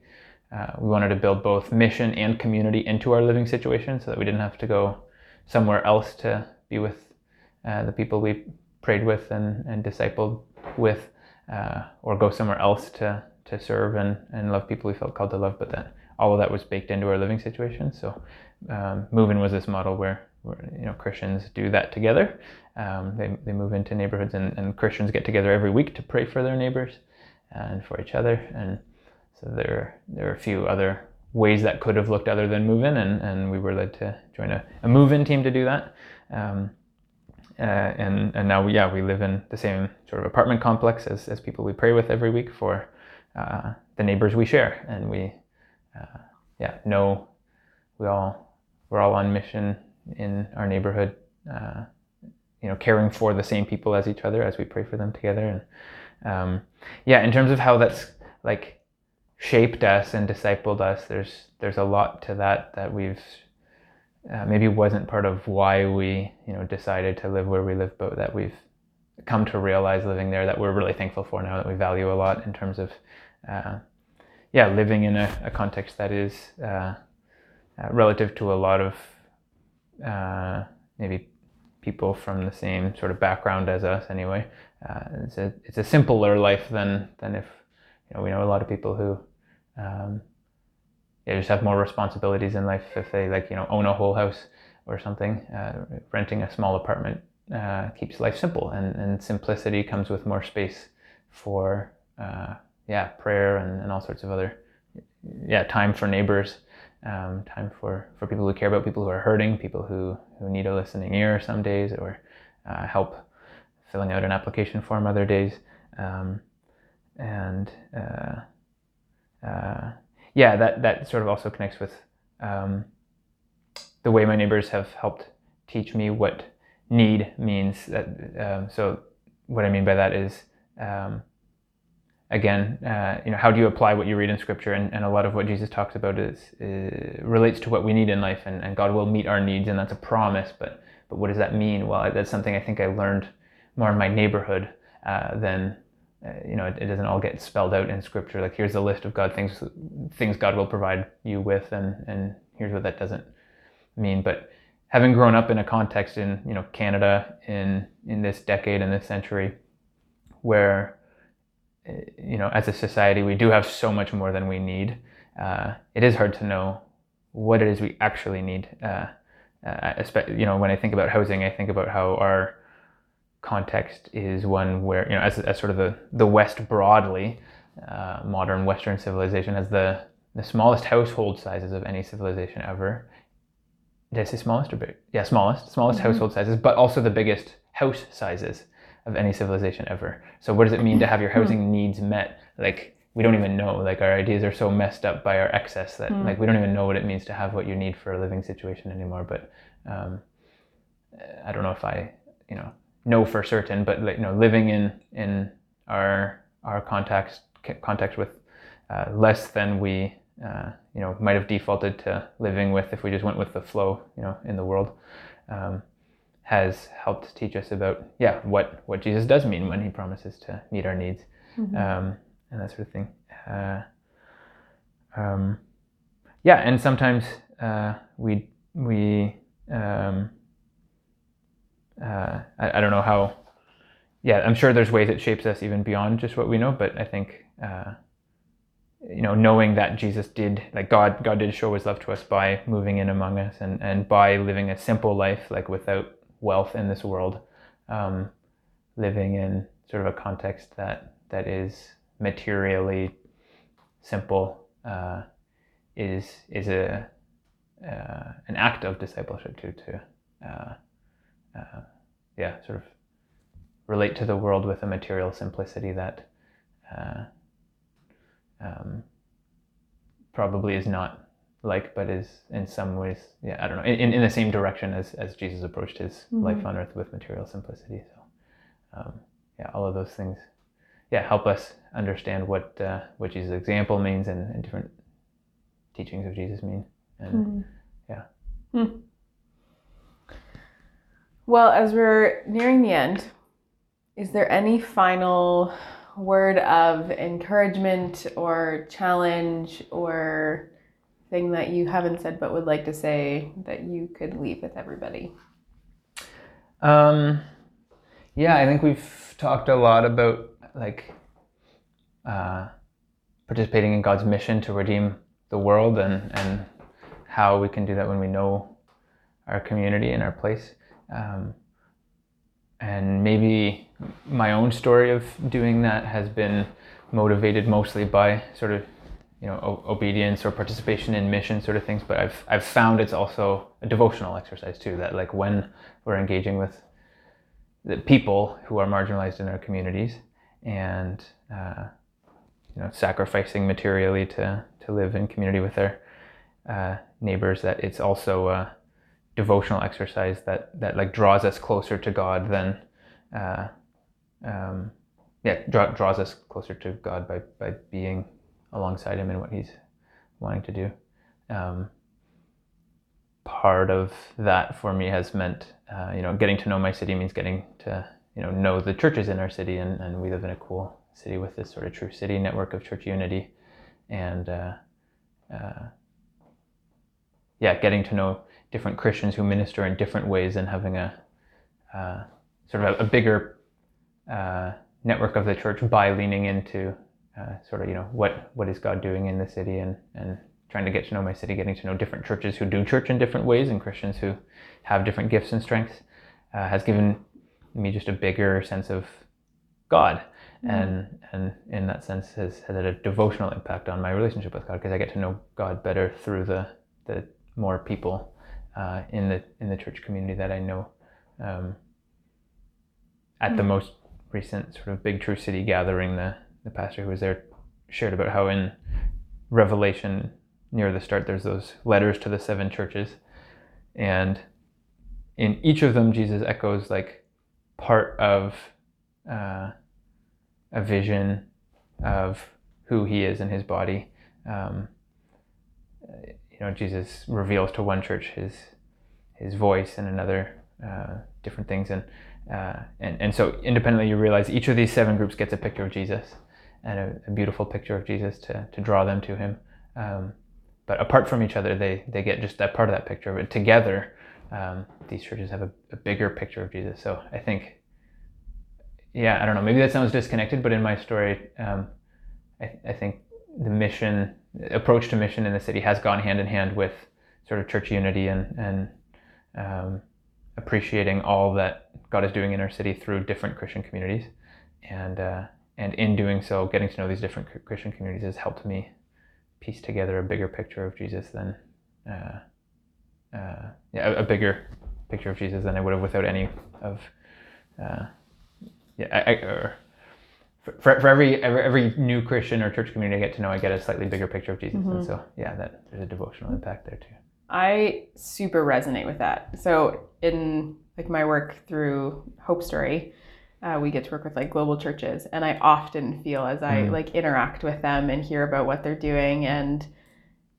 uh, we wanted to build both mission and community into our living situation, so that we didn't have to go somewhere else to be with the people we prayed with and, and discipled with, or go somewhere else to to serve and, and love people we felt called to love. But that all of that was baked into our living situation. So, um, Move In was this model where, where you know Christians do that together, um, they, they move into neighborhoods and, and Christians get together every week to pray for their neighbors and for each other. And so there, there are a few other ways that could have looked other than move in, and, and we were led to join a, a move in team to do that. Um, uh, and, and now, yeah, we live in the same sort of apartment complex as, as people we pray with every week for uh, the neighbors we share. And we, uh, yeah, know we all, we're all on mission in our neighborhood uh, you know caring for the same people as each other as we pray for them together. And um, yeah in terms of how that's like shaped us and discipled us there's there's a lot to that that we've uh, maybe wasn't part of why we you know decided to live where we live but that we've come to realize living there that we're really thankful for now that we value a lot in terms of uh, yeah living in a, a, context that is uh, uh relative to a lot of uh, maybe people from the same sort of background as us anyway. Uh, it's a it's a simpler life than than if you know we know a lot of people who um, yeah, just have more responsibilities in life if they like you know own a whole house or something. Uh, renting a small apartment uh, keeps life simple, and, and simplicity comes with more space for uh, yeah prayer and, and all sorts of other yeah time for neighbors um, time for, for people who care about people who are hurting, people who, who need a listening ear some days, or uh, help filling out an application form other days. Um, and uh, uh, yeah, that, that sort of also connects with um, the way my neighbors have helped teach me what need means. That um, so what I mean by that is um, again, uh, you know, how do you apply what you read in Scripture? And, and a lot of what Jesus talks about is, is relates to what we need in life, and, and God will meet our needs, and that's a promise. But but what does that mean? Well, that's something I think I learned more in my neighborhood uh, than uh, you know. It, it, doesn't all get spelled out in Scripture. Like here's a list of God things things God will provide you with, and and here's what that doesn't mean. But having grown up in a context in you know Canada in in this decade in this century, where you know, as a society, we do have so much more than we need. Uh, it is hard to know what it is we actually need. Uh, uh, you know, when I think about housing, I think about how our context is one where, you know, as, as sort of the, the West broadly, uh, modern Western civilization has the, the smallest household sizes of any civilization ever. Did I say smallest or big? Yeah, smallest, smallest mm-hmm. household sizes, but also the biggest house sizes of any civilization ever. So what does it mean to have your hmm. housing needs met? Like we don't even know. Like our ideas are so messed up by our excess that mm. like we don't even know what it means to have what you need for a living situation anymore. But um, I don't know if I, you know, know for certain, but like, you know, living in in our our context context with uh, less than we uh, you know might have defaulted to living with if we just went with the flow you know in the world um, has helped teach us about yeah what what Jesus does mean when he promises to meet our needs mm-hmm. um, and that sort of thing uh, um, yeah and sometimes uh, we we um, uh, I, I, don't know how yeah I'm sure there's ways it shapes us even beyond just what we know but I think uh, you know, knowing that Jesus did, like God, God did show His love to us by moving in among us and and by living a simple life, like without wealth in this world, um, living in sort of a context that that is materially simple, uh, is is a uh, an act of discipleship too. To uh, uh, yeah, sort of relate to the world with a material simplicity that uh, um, probably is not like, but is in some ways, yeah, I don't know, in, in the same direction as, as Jesus approached his mm-hmm. life on earth with material simplicity. So, um, yeah, all of those things, yeah, help us understand what uh, what Jesus' example means and, and, different teachings of Jesus mean. And mm-hmm. yeah. Mm.
Well, as we're nearing the end, is there any final word of encouragement or challenge or thing that you haven't said but would like to say that you could leave with everybody?
Um, yeah, I think we've talked a lot about like uh, participating in God's mission to redeem the world and, and how we can do that when we know our community and our place. Um, and maybe my own story of doing that has been motivated mostly by sort of you know o- obedience or participation in mission sort of things but i've i've found it's also a devotional exercise too that like when we're engaging with the people who are marginalized in our communities and uh, you know sacrificing materially to to live in community with their uh, neighbors that it's also a devotional exercise that that like draws us closer to god than uh, um, yeah, draw, draws us closer to God by, by being alongside Him in what He's wanting to do. Um, part of that for me has meant, uh, you know, getting to know my city means getting to, you know, know the churches in our city, and, and we live in a cool city with this sort of true city network of church unity, and uh, uh, yeah, getting to know different Christians who minister in different ways and having a uh, sort of a, a bigger uh, network of the church by leaning into uh, sort of you know what what is God doing in the city and and trying to get to know my city, getting to know different churches who do church in different ways and Christians who have different gifts and strengths uh, has given me just a bigger sense of God. Mm-hmm. And and in that sense has, has had a devotional impact on my relationship with God because I get to know God better through the the more people uh, in the in the church community that I know. Um, at mm-hmm. the most recent sort of big True City gathering, the, the pastor who was there shared about how in Revelation, near the start, there's those letters to the seven churches. And in each of them, Jesus echoes like part of uh, a vision of who he is in his body. Um, you know, Jesus reveals to one church his his voice and another uh, different things, and uh, and, and so independently, you realize each of these seven groups gets a picture of Jesus and a, a beautiful picture of Jesus to, to draw them to him. Um, but apart from each other, they, they get just that part of that picture. But together, um, these churches have a, a, bigger picture of Jesus. So I think, yeah, I don't know, maybe that sounds disconnected, but in my story, um, I, I think the mission, approach to mission in the city has gone hand in hand with sort of church unity and, and um, appreciating all that God is doing in our city through different Christian communities, and uh, and in doing so, getting to know these different Christian communities has helped me piece together a bigger picture of Jesus than uh, uh, yeah, a, a, bigger picture of Jesus than I would have without any of uh, yeah I, I, or, for, for every, every every new Christian or church community I get to know, I get a slightly bigger picture of Jesus, mm-hmm. and so yeah, that there's a devotional impact there too.
I super resonate with that. So in like my work through Hope Story, uh, we get to work with like global churches, and I often feel as I
Mm.
like interact with them and hear about what they're doing and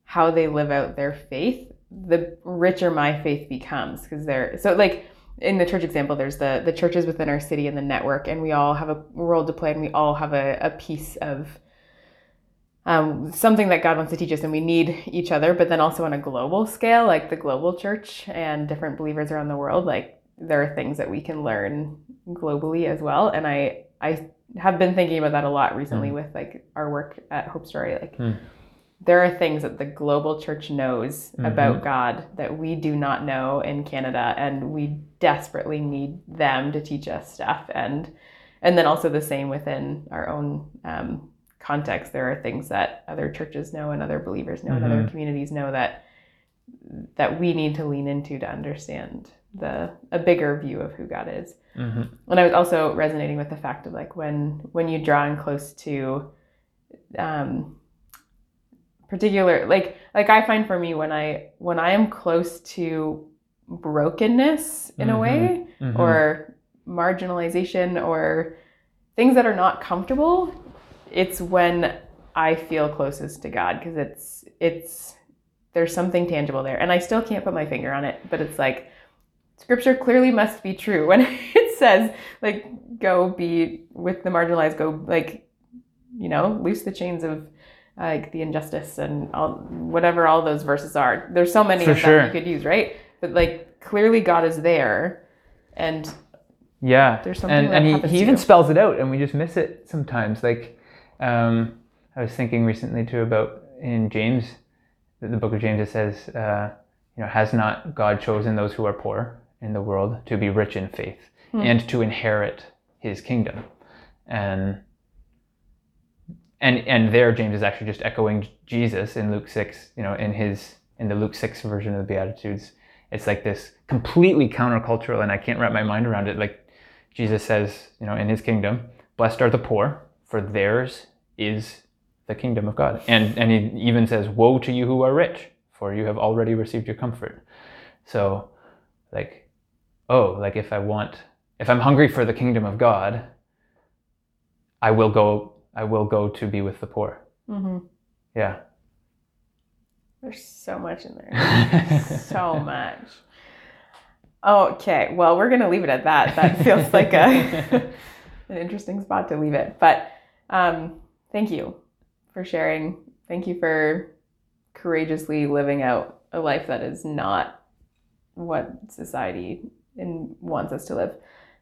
how they live out their faith, the richer my faith becomes because they're so like in the church example there's the the churches within our city and the network and we all have a role to play and we all have a, a piece of um, something that God wants to teach us, and we need each other. But then also on a global scale, like the global church and different believers around the world, like there are things that we can learn globally as well. And I I have been thinking about that a lot recently with like our work at Hope Story. Like
Mm.
there are things that the global church knows
Mhm.
about God that we do not know in Canada, and we desperately need them to teach us stuff. And and then also the same within our own um, context. There are things that other churches know and other believers know and other
Mhm.
communities know that that we need to lean into to understand the a bigger view of who God is.
hmm
And I was also resonating with the fact of like when when you draw in close to um particular like like I find for me when I when I am close to brokenness in a
Mhm.
way
hmm
or marginalization or things that are not comfortable, it's when I feel closest to God because it's it's there's something tangible there. And I still can't put my finger on it, but it's like scripture clearly must be true when it says like go be with the marginalized, go like you know, loose the chains of like the injustice and all whatever all those verses are. There's so many
For
of them
sure.
you could use, right? But like clearly God is there and
Yeah,
There's something
and
that
and he, he even spells it out, and we just miss it sometimes. Like, um, I was thinking recently too about in James, the, the book of James. It says, uh, you know, has not God chosen those who are poor in the world to be rich in faith
Hmm.
and to inherit His kingdom, and and and there James is actually just echoing Jesus in Luke six. You know, in his in the Luke six version of the Beatitudes, it's like this completely countercultural, and I can't wrap my mind around it. Like Jesus says, you know, in his kingdom, blessed are the poor, for theirs is the kingdom of God. And and he even says, Woe to you who are rich, for you have already received your comfort. So like, oh, like if I want if I'm hungry for the kingdom of God, I will go I will go to be with the poor.
hmm
Yeah.
there's so much in there. so much. Okay, well, we're gonna leave it at that. That feels like a an interesting spot to leave it. But um, thank you for sharing. Thank you for courageously living out a life that is not what society in, wants us to live.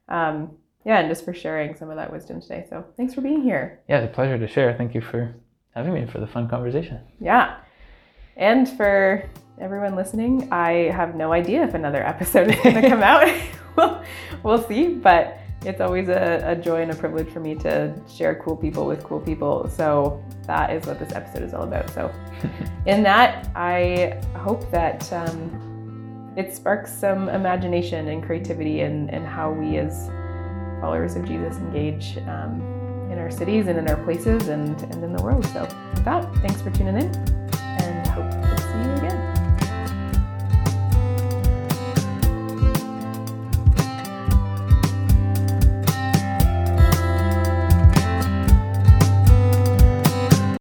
Um, yeah, and just for sharing some of that wisdom today. So thanks for being here.
Yeah, it's a pleasure to share. Thank you for having me for the fun conversation.
Yeah. And for everyone listening, I have no idea if another episode is going to come out. we'll, we'll see. But it's always a, a joy and a privilege for me to share cool people with cool people. So that is what this episode is all about. So, in that, I hope that um, it sparks some imagination and creativity in, in how we as followers of Jesus engage um, in our cities and in our places and, and in the world. So, with that, thanks for tuning in.